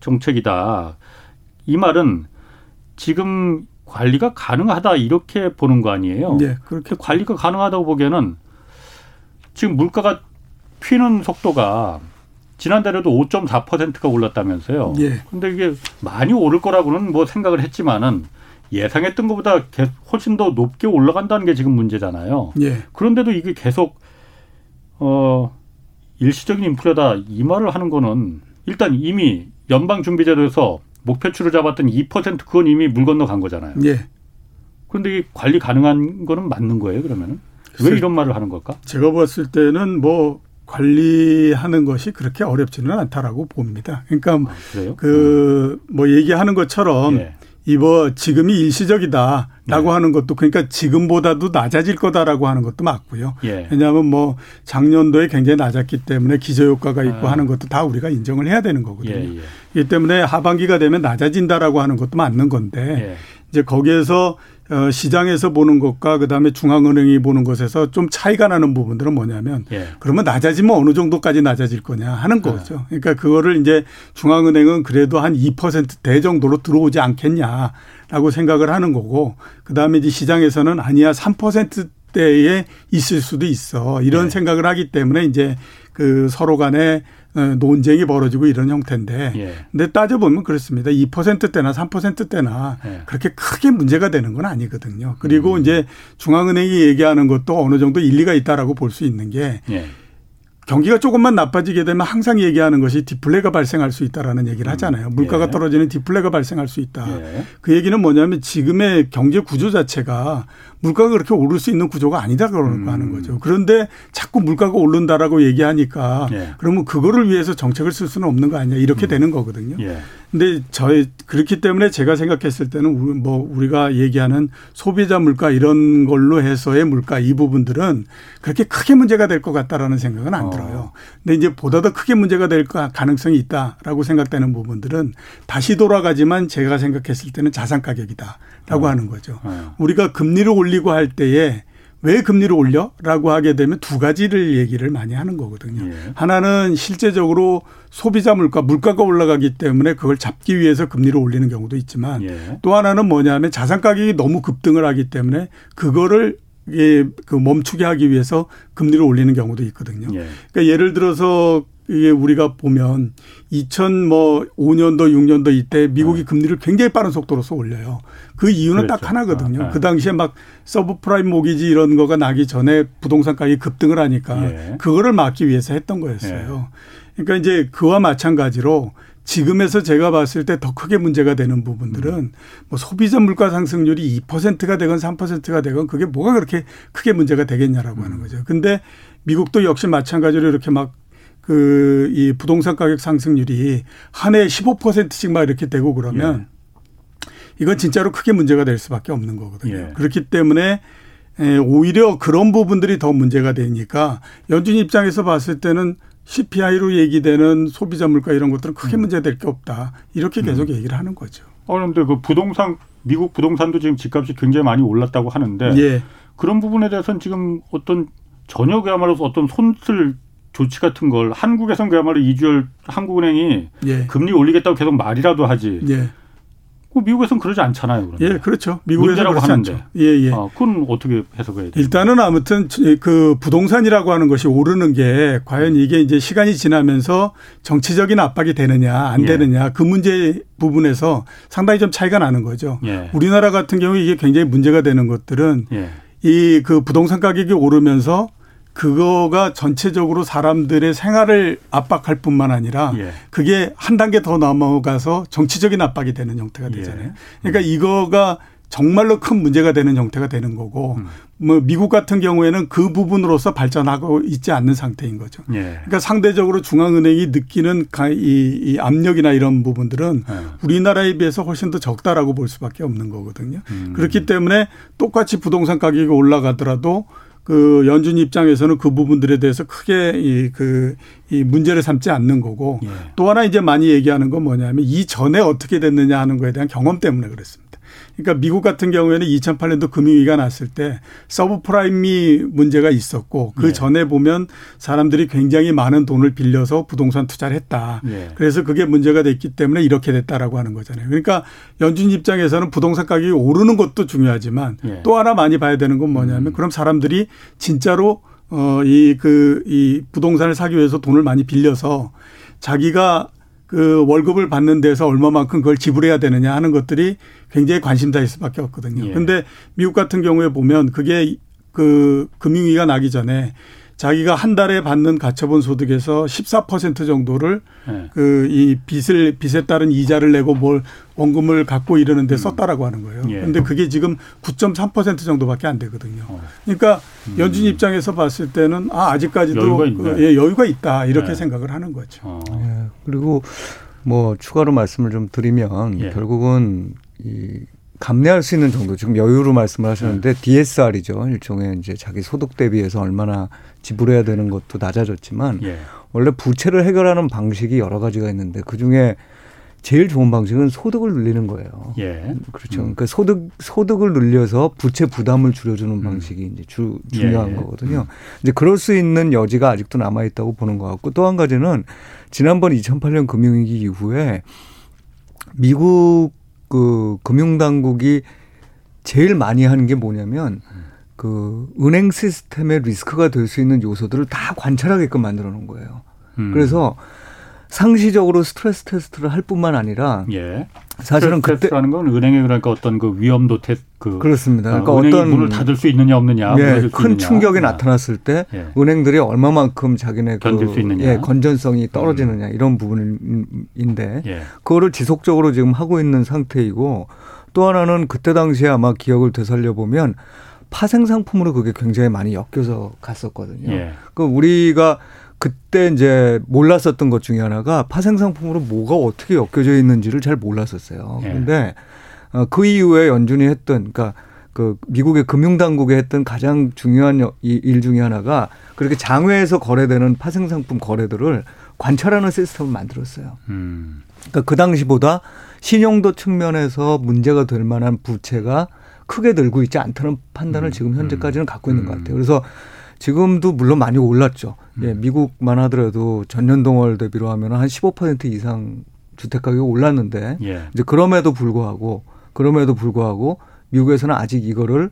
정책이다. 이 말은 지금 관리가 가능하다 이렇게 보는 거 아니에요? 네, 그렇게 관리가 가능하다고 보기에는 지금 물가가 튀는 속도가 지난달에도 5.4%가 올랐다면서요. 예. 근데 이게 많이 오를 거라고는 뭐 생각을 했지만은 예상했던 것보다 훨씬 더 높게 올라간다는 게 지금 문제잖아요. 예. 그런데도 이게 계속 어 일시적인 인플레다 이 말을 하는 거는 일단 이미 연방준비제도에서 목표치를 잡았던 2% 그건 이미 물 건너 간 거잖아요. 예. 그런데 이 관리 가능한 거는 맞는 거예요, 그러면은? 왜 이런 말을 하는 걸까? 제가 봤을 때는 뭐 관리하는 것이 그렇게 어렵지는 않다라고 봅니다. 그러니까 아? 그뭐 얘기하는 것처럼 예. 이거 지금이 일시적이다라고 네. 하는 것도 그러니까 지금보다도 낮아질 거다라고 하는 것도 맞고요. 예. 왜냐하면 뭐 작년도에 굉장히 낮았기 때문에 기저효과가 있고 아. 하는 것도 다 우리가 인정을 해야 되는 거거든요. 예, 예. 이 때문에 하반기가 되면 낮아진다라고 하는 것도 맞는 건데 예. 이제 거기에서 어, 시장에서 보는 것과 그다음에 중앙은행이 보는 것에서 좀 차이가 나는 부분들은 뭐냐면 예. 그러면 낮아지면 어느 정도까지 낮아질 거냐 하는 거죠. 그러니까 그거를 이제 중앙은행은 그래도 한 2%대 정도로 들어오지 않겠냐라고 생각을 하는 거고 그다음에 이제 시장에서는 아니야 3%대에 있을 수도 있어. 이런 네. 생각을 하기 때문에 이제 그 서로 간에 어, 논쟁이 벌어지고 이런 형태인데 예. 근데 따져보면 그렇습니다. 2%대나 3%대나 예. 그렇게 크게 문제가 되는 건 아니거든요. 그리고 음. 이제 중앙은행이 얘기하는 것도 어느 정도 일리가 있다라고 볼 수 있는 게 예. 경기가 조금만 나빠지게 되면 항상 얘기하는 것이 디플레가 발생할 수 있다라는 얘기를 하잖아요. 물가가 예. 떨어지는 디플레가 발생할 수 있다. 예. 그 얘기는 뭐냐면 지금의 경제 구조 자체가 물가가 그렇게 오를 수 있는 구조가 아니다 그러는 음. 하는 거죠. 그런데 자꾸 물가가 오른다라고 얘기하니까 예. 그러면 그거를 위해서 정책을 쓸 수는 없는 거 아니냐 이렇게 되는 거거든요. 예. 근데 저희 그렇기 때문에 제가 생각했을 때는 우리 뭐 우리가 얘기하는 소비자 물가 이런 걸로 해서의 물가 이 부분들은 그렇게 크게 문제가 될 것 같다라는 생각은 안 어. 들어요. 근데 이제 보다 더 크게 문제가 될 가- 가능성이 있다라고 생각되는 부분들은 다시 돌아가지만 제가 생각했을 때는 자산 가격이다라고 하는 거죠. 어. 우리가 금리를 올리 고 할 때에 왜 금리를 올려? 라고 하게 되면 두 가지를 얘기를 많이 하는 거거든요. 예. 하나는 실제적으로 소비자 물가, 물가가 올라가기 때문에 그걸 잡기 위해서 금리를 올리는 경우도 있지만 예. 또 하나는 뭐냐면 자산 가격이 너무 급등을 하기 때문에 그거를 예, 그 멈추게 하기 위해서 금리를 올리는 경우도 있거든요. 예. 그러니까 예를 들어서 이게 우리가 보면 2005년도 6년도 이때 미국이 금리를 굉장히 빠른 속도로서 올려요. 그 이유는 딱 네. 그랬죠. 하나거든요. 아, 아. 그 당시에 막 서브프라임 모기지 이런 거가 나기 전에 부동산 가격이 급등을 하니까 예. 그거를 막기 위해서 했던 거였어요. 그러니까 이제 그와 마찬가지로 지금에서 제가 봤을 때 더 크게 문제가 되는 부분들은 음. 뭐 소비자 물가 상승률이 2%가 되건 3%가 되건 그게 뭐가 그렇게 크게 문제가 되겠냐라고 음. 하는 거죠. 근데 미국도 역시 마찬가지로 이렇게 막 그 이 부동산 가격 상승률이 한 해에 15%씩 막 이렇게 되고 그러면 이건 진짜로 크게 문제가 될 수밖에 없는 거거든요. 예. 그렇기 때문에 에, 오히려 그런 부분들이 더 문제가 되니까 연준 입장에서 봤을 때는 CPI로 얘기되는 소비자 물가 이런 것들은 크게 음. 문제 될 게 없다. 이렇게 계속 얘기를 하는 거죠. 어, 그런데 그 부동산 미국 부동산도 지금 집값이 굉장히 많이 올랐다고 하는데 예. 그런 부분에 대해서는 지금 어떤 전혀 그야말로 어떤 손쓸 조치 같은 걸 한국에선 그야말로 이주열 한국은행이 예. 금리 올리겠다고 계속 말이라도 하지. 예. 그 미국에선 그러지 않잖아요. 그런데. 예, 그렇죠. 미국에서 문제라고 그렇지 하는데. 않죠. 예, 예. 아, 그건 어떻게 해석해야 돼요? 일단은 아무튼 그 부동산이라고 하는 것이 오르는 게 과연 이게 이제 시간이 지나면서 정치적인 압박이 되느냐 안 예. 되느냐 그 문제 부분에서 상당히 좀 차이가 나는 거죠. 예. 우리나라 같은 경우에 이게 굉장히 문제가 되는 것들은 예. 이그 부동산 가격이 오르면서 그거가 전체적으로 사람들의 생활을 압박할 뿐만 아니라 예. 그게 한 단계 더 넘어가서 정치적인 압박이 되는 형태가 예. 되잖아요. 그러니까 이거가 정말로 큰 문제가 되는 형태가 되는 거고 음. 뭐 미국 같은 경우에는 그 부분으로서 발전하고 있지 않는 상태인 거죠. 예. 그러니까 상대적으로 중앙은행이 느끼는 이 압력이나 이런 부분들은 예. 우리나라에 비해서 훨씬 더 적다라고 볼 수밖에 없는 거거든요. 음. 그렇기 때문에 똑같이 부동산 가격이 올라가더라도 그 연준 입장에서는 그 부분들에 대해서 크게 이 그 이 문제를 삼지 않는 거고 예. 또 하나 이제 많이 얘기하는 건 뭐냐면 이 전에 어떻게 됐느냐 하는 거에 대한 경험 때문에 그렇습니다. 그러니까 미국 같은 경우에는 2008년도 금융위기가 났을 때 서브프라임이 문제가 있었고 그 네. 전에 보면 사람들이 굉장히 많은 돈을 빌려서 부동산 투자를 했다. 네. 그래서 그게 문제가 됐기 때문에 이렇게 됐다라고 하는 거잖아요. 그러니까 연준 입장에서는 부동산 가격이 오르는 것도 중요하지만 네. 또 하나 많이 봐야 되는 건 뭐냐면 음. 그럼 사람들이 진짜로 어, 이, 그, 이 부동산을 사기 위해서 돈을 많이 빌려서 자기가 그 월급을 받는 데서 얼마만큼 그걸 지불해야 되느냐 하는 것들이 굉장히 관심사일 수밖에 없거든요. 예. 근데 미국 같은 경우에 보면 그게 그 금융위기가 나기 전에 자기가 한 달에 받는 가처분 소득에서 14% 정도를 네. 그이 빚을 빚에 따른 이자를 내고 뭘 원금을 갖고 이러는데 음. 썼다라고 하는 거예요. 예. 근데 그게 지금 9.3% 정도밖에 안 되거든요. 어. 그러니까 음. 연준 입장에서 봤을 때는 아 아직까지도 여유가, 그, 예, 여유가 있다 이렇게 네. 생각을 하는 거죠. 어. 예. 그리고 뭐 추가로 말씀을 좀 드리면 예. 결국은 이 감내할 수 있는 정도 지금 여유로 말씀을 하셨는데 네. DSR이죠 일종의 이제 자기 소득 대비해서 얼마나 지불해야 되는 것도 낮아졌지만 예. 원래 부채를 해결하는 방식이 여러 가지가 있는데 그 중에 제일 좋은 방식은 소득을 늘리는 거예요. 예. 그렇죠. 음. 그러니까 소득 소득을 늘려서 부채 부담을 줄여주는 음. 방식이 이제 주, 중요한 예. 거거든요. 음. 이제 그럴 수 있는 여지가 아직도 남아 있다고 보는 것 같고 또 한 가지는 지난번 2008년 금융위기 이후에 미국 그 금융당국이 제일 많이 하는 게 뭐냐면 그 은행 시스템의 리스크가 될 수 있는 요소들을 다 관찰하게끔 만들어 놓은 거예요. 음. 그래서 상시적으로 스트레스 테스트를 할 뿐만 아니라 예. 사실은 그때라는 건 은행에 그러니까 어떤 그 위험도 테스트 그 그렇습니다. 그러니까 어, 떤 문을 닫을 수 있느냐 없느냐 예, 큰 충격이 아. 나타났을 때 예. 은행들이 얼마만큼 자기네 견딜 그, 수 있느냐 예, 건전성이 떨어지느냐 음. 이런 부분인데 예. 그거를 지속적으로 지금 하고 있는 상태이고 또 하나는 그때 당시에 아마 기억을 되살려 보면 파생 상품으로 그게 굉장히 많이 엮여서 갔었거든요. 예. 그 우리가 그때 이제 몰랐었던 것 중에 하나가 파생 상품으로 뭐가 어떻게 엮여져 있는지를 잘 몰랐었어요. 예. 근데 어, 그 이후에 연준이 했던 그러니까 그 미국의 금융당국이 했던 가장 중요한 일 중에 하나가 그렇게 장외에서 거래되는 파생 상품 거래들을 관찰하는 시스템을 만들었어요. 음. 그러니까 그 당시보다 신용도 측면에서 문제가 될 만한 부채가 크게 늘고 있지 않다는 판단을 음. 지금 현재까지는 갖고 있는 것 같아요. 그래서 지금도 물론 많이 올랐죠. 예, 음. 미국만 하더라도 전년 동월 대비로 하면 한 15% 이상 주택 가격이 올랐는데 예. 이제 그럼에도 불구하고 그럼에도 불구하고 미국에서는 아직 이거를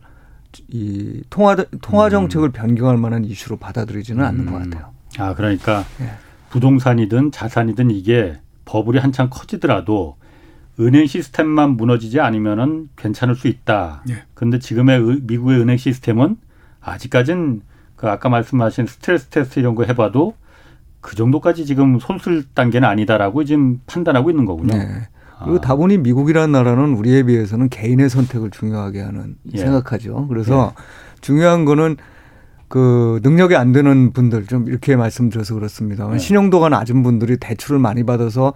이 통화 통화 음. 정책을 음. 변경할 만한 이슈로 받아들이지는 음. 않는 것 음. 같아요. 아 그러니까 예. 부동산이든 자산이든 이게 버블이 한창 커지더라도 은행 시스템만 무너지지 않으면은 괜찮을 수 있다. 예. 그런데 지금의 미국의 은행 시스템은 아직까지는 그 아까 말씀하신 스트레스 테스트 이런 거 해봐도 그 정도까지 지금 손쓸 단계는 아니다라고 지금 판단하고 있는 거군요. 네. 그리고 아. 다분히 미국이라는 나라는 우리에 비해서는 개인의 선택을 중요하게 하는 예. 생각하죠. 그래서 예. 중요한 거는 그 능력이 안 되는 분들 좀 이렇게 말씀드려서 그렇습니다만 예. 신용도가 낮은 분들이 대출을 많이 받아서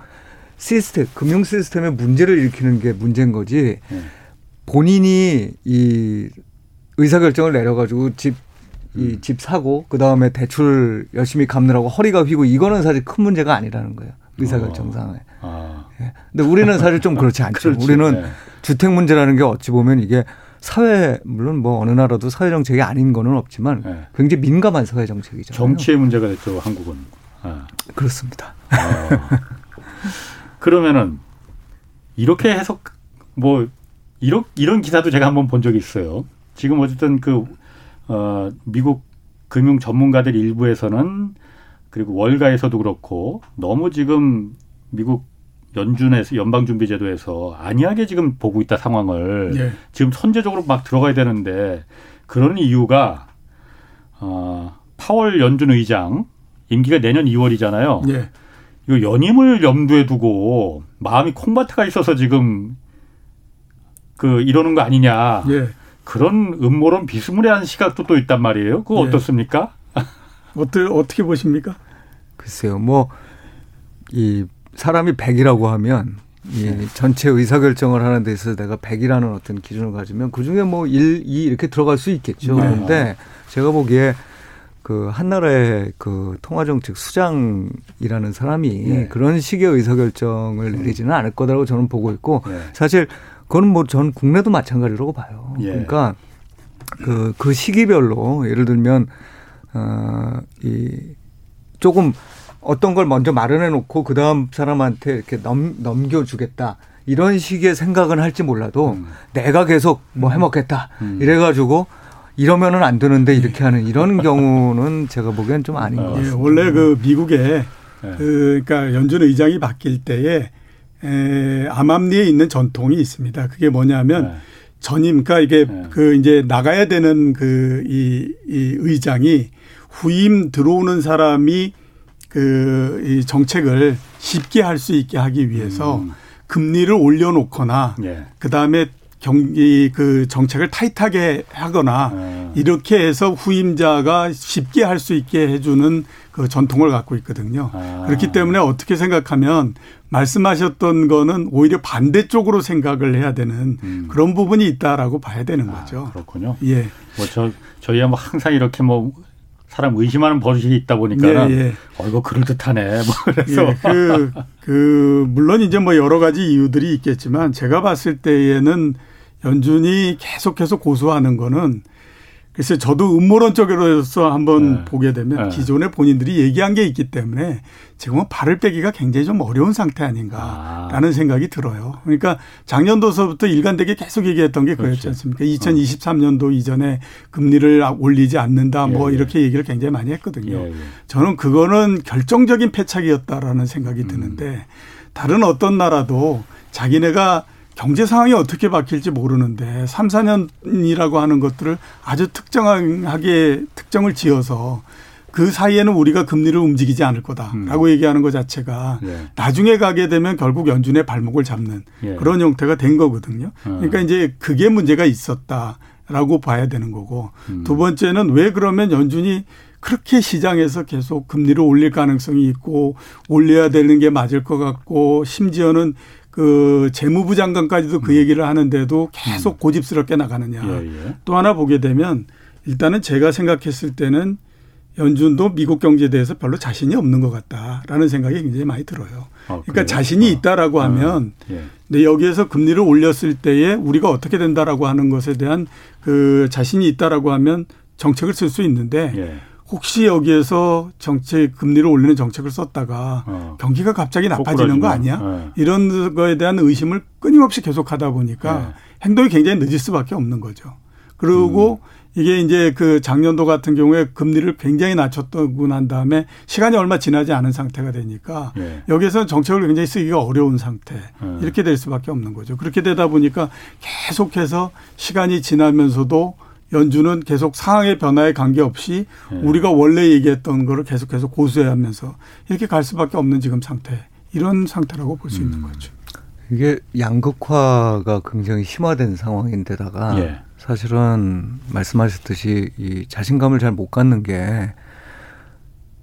시스템, 금융 시스템에 문제를 일으키는 게 문제인 거지. 네. 본인이 이 의사 결정을 내려 가지고 집, 이집 음. 사고, 그 다음에 대출 열심히 갚느라고 허리가 휘고 이거는 사실 큰 문제가 아니라는 거예요. 의사 결정상에. 어. 아. 예. 근데 우리는 사실 좀 그렇지 않죠. 그렇지. 우리는 네. 주택 문제라는 게 어찌 보면 이게 사회 물론 뭐 어느 나라도 사회 정책이 아닌 거는 없지만 네. 굉장히 민감한 사회 정책이죠. 정치의 문제가 됐죠 한국은. 아. 그렇습니다. 어. 그러면은 이렇게 해석 뭐 이런 이런 기사도 제가 한번 본 적이 있어요. 지금 어쨌든 그 어, 미국 금융 전문가들 일부에서는 그리고 월가에서도 그렇고 너무 지금 미국 연준에서 연방준비제도에서 안이하게 지금 보고 있다 상황을 예. 지금 선제적으로 막 들어가야 되는데 그런 이유가 어, 파월 연준 의장 임기가 내년 2월이잖아요. 예. 이거 연임을 염두에 두고 마음이 콩밭에가 있어서 지금 그 이러는 거 아니냐. 예. 그런 음모론 비스무리한 시각도 또 있단 말이에요. 그거 예. 어떻습니까? 어떻게 어떻게 보십니까? 글쎄요. 뭐 이 사람이 100이라고 하면 이 네. 전체 의사결정을 하는 데 있어서 내가 100이라는 어떤 기준을 가지면 그 중에 뭐 1, 2 이렇게 들어갈 수 있겠죠. 네. 그런데 제가 보기에 그 한나라의 그 통화정책 수장이라는 사람이 네. 그런 식의 의사결정을 내리지는 않을 거라고 저는 보고 있고 네. 사실 그건 뭐 전 국내도 마찬가지라고 봐요. 예. 그러니까 그, 그 시기별로 예를 들면, 어, 이, 조금 어떤 걸 먼저 마련해 놓고 그 다음 사람한테 이렇게 넘, 넘겨주겠다. 이런 식의 생각은 할지 몰라도 음. 내가 계속 뭐 해먹겠다. 음. 이래가지고 이러면은 안 되는데 이렇게 하는 이런 경우는 제가 보기엔 좀 아닌 것 어. 예, 같습니다. 원래 그 미국에 예. 그 그러니까 연준 의장이 바뀔 때에 에, 암암리에 있는 전통이 있습니다. 그게 뭐냐면 네. 전임 그러니까 이게 네. 그 이제 나가야 되는 그 이 이 의장이 후임 들어오는 사람이 그 이 정책을 쉽게 할 수 있게 하기 위해서 음. 금리를 올려놓거나 예. 그 다음에 경기 그 정책을 타이트하게 하거나 어. 이렇게 해서 후임자가 쉽게 할 수 있게 해주는 그 전통을 갖고 있거든요. 아. 그렇기 때문에 어떻게 생각하면 말씀하셨던 거는 오히려 반대쪽으로 생각을 해야 되는 음. 그런 부분이 있다라고 봐야 되는 아, 거죠. 그렇군요. 예. 뭐 저 저희야 뭐 항상 이렇게 뭐 사람 의심하는 버릇이 있다 보니까 예, 예. 어 이거 그럴 듯하네. 뭐 그래서 예, 그, 그, 물론 이제 뭐 여러 가지 이유들이 있겠지만 제가 봤을 때에는 연준이 계속해서 고수하는 거는 글쎄 저도 음모론 쪽으로서 한번 네. 보게 되면 네. 기존에 본인들이 얘기한 게 있기 때문에 지금은 발을 빼기가 굉장히 좀 어려운 상태 아. 아닌가라는 생각이 들어요. 그러니까 작년도서부터 일관되게 계속 얘기했던 게 그였지 그렇지. 않습니까? 2023년도 이전에 금리를 올리지 않는다 뭐 예, 예. 이렇게 얘기를 굉장히 많이 했거든요. 예, 예. 저는 그거는 결정적인 패착이었다라는 생각이 드는데 다른 어떤 나라도 자기네가 경제 상황이 어떻게 바뀔지 모르는데 3, 4년이라고 하는 것들을 아주 특정하게 특정을 지어서 그 사이에는 우리가 금리를 움직이지 않을 거다라고 얘기하는 것 자체가 예. 나중에 가게 되면 결국 연준의 발목을 잡는 예. 그런 형태가 된 거거든요. 어. 그러니까 이제 그게 문제가 있었다라고 봐야 되는 거고 음. 두 번째는 왜 그러면 연준이 그렇게 시장에서 계속 금리를 올릴 가능성이 있고 올려야 되는 게 맞을 것 같고 심지어는 그 재무부 장관까지도 그 얘기를 하는데도 계속 고집스럽게 나가느냐. 음. 예, 예. 또 하나 보게 되면 일단은 제가 생각했을 때는 연준도 미국 경제에 대해서 별로 자신이 없는 것 같다라는 생각이 굉장히 많이 들어요. 어, 그러니까 그래요? 자신이 어. 있다라고 어. 하면 예. 근데 여기에서 금리를 올렸을 때에 우리가 어떻게 된다라고 하는 것에 대한 그 자신이 있다라고 하면 정책을 쓸 수 있는데 예. 혹시 여기에서 정책 금리를 올리는 정책을 썼다가 어. 경기가 갑자기 나빠지는 거. 아니야? 예. 이런 거에 대한 의심을 끊임없이 계속하다 보니까 네. 행동이 굉장히 늦을 수밖에 없는 거죠. 그리고 음. 이게 이제 그 작년도 같은 경우에 금리를 굉장히 낮췄다고 난 다음에 시간이 얼마 지나지 않은 상태가 되니까 예. 여기에서 정책을 굉장히 쓰기가 어려운 상태 음. 이렇게 될 수밖에 없는 거죠. 그렇게 되다 보니까 계속해서 시간이 지나면서도 연준은 계속 상황의 변화에 관계없이 예. 우리가 원래 얘기했던 거를 계속해서 고수해 하면서 이렇게 갈 수밖에 없는 지금 상태 이런 상태라고 볼수 음. 있는 거죠. 이게 양극화가 굉장히 심화된 상황인데다가 예. 사실은 말씀하셨듯이 이 자신감을 잘 못 갖는 게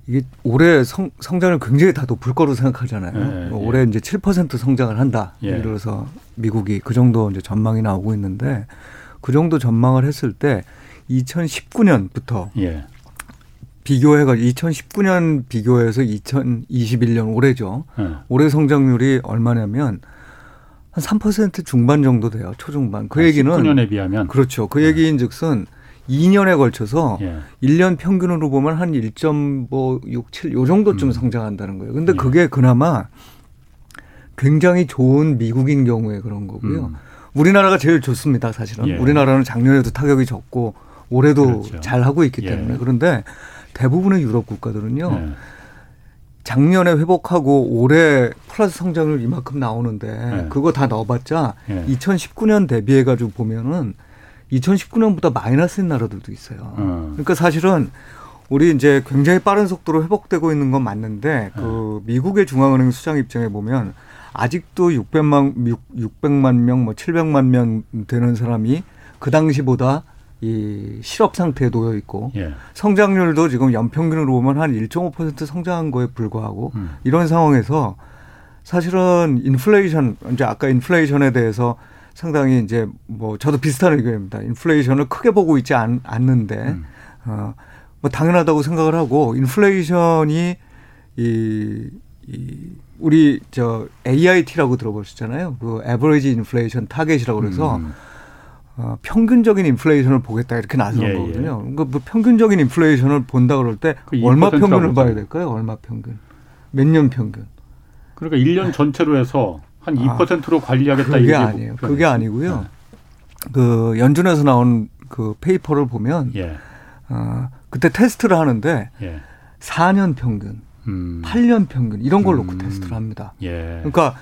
이게 올해 성, 성장을 굉장히 다 높을 거로 생각하잖아요. 예, 예. 올해 이제 7% 성장을 한다. 예. 예를 들어서 미국이 그 정도 이제 전망이 나오고 있는데 그 정도 전망을 했을 때 2019년부터 예. 비교해가 2019년 비교해서 2021년 올해죠. 예. 올해 성장률이 얼마냐면 한 3% 중반 정도 돼요. 초중반. 그 얘기는 19년에 비하면 그렇죠. 그 얘기인즉슨 2년에 걸쳐서 예. 1년 평균으로 보면 한 1.67, 요 정도쯤 음. 성장한다는 거예요. 근데 예. 그게 그나마 굉장히 좋은 미국인 경우에 그런 거고요. 음. 우리나라가 제일 좋습니다, 사실은. 예. 우리나라는 작년에도 타격이 적고 올해도 그렇죠. 잘 하고 있기 예. 때문에. 그런데 대부분의 유럽 국가들은요. 예. 작년에 회복하고 올해 플러스 성장률 이만큼 나오는데 네. 그거 다 넣어봤자 예. 2019년 대비해 가지고 보면은 2019년보다 마이너스인 나라들도 있어요. 어. 그러니까 사실은 우리 이제 굉장히 빠른 속도로 회복되고 있는 건 맞는데 그 미국의 중앙은행 수장 입장에 보면 아직도 600만 6, 600만 명, 뭐 700만 명 되는 사람이 그 당시보다 이 실업 상태에 놓여 있고 예. 성장률도 지금 연평균으로 보면 한 1.5% 성장한 거에 불과하고 음. 이런 상황에서 사실은 인플레이션 이제 아까 인플레이션에 대해서 상당히 이제 뭐 저도 비슷한 의견입니다. 인플레이션을 크게 보고 있지 않, 않는데 음. 어, 뭐 당연하다고 생각을 하고 인플레이션이 이, 이 우리 저 AIT라고 들어보셨잖아요. 그 Average Inflation Target이라고 그래서 음. 어, 평균적인 인플레이션을 보겠다 이렇게 나서는 예, 거거든요. 그러니까 뭐 평균적인 인플레이션을 본다 그럴 때 그 얼마 2% 평균을 봐야. 될까요? 얼마 평균? 몇 년 평균? 그러니까 1년 전체로 해서 한 아, 2%로 관리하겠다 그게 이게 아니에요. 목표겠지. 그게 아니고요. 그 연준에서 나온 그 페이퍼를 보면 예. 어, 그때 테스트를 하는데 예. 4년 평균, 음. 8년 평균 이런 걸 놓고 음. 테스트를 합니다. 예. 그러니까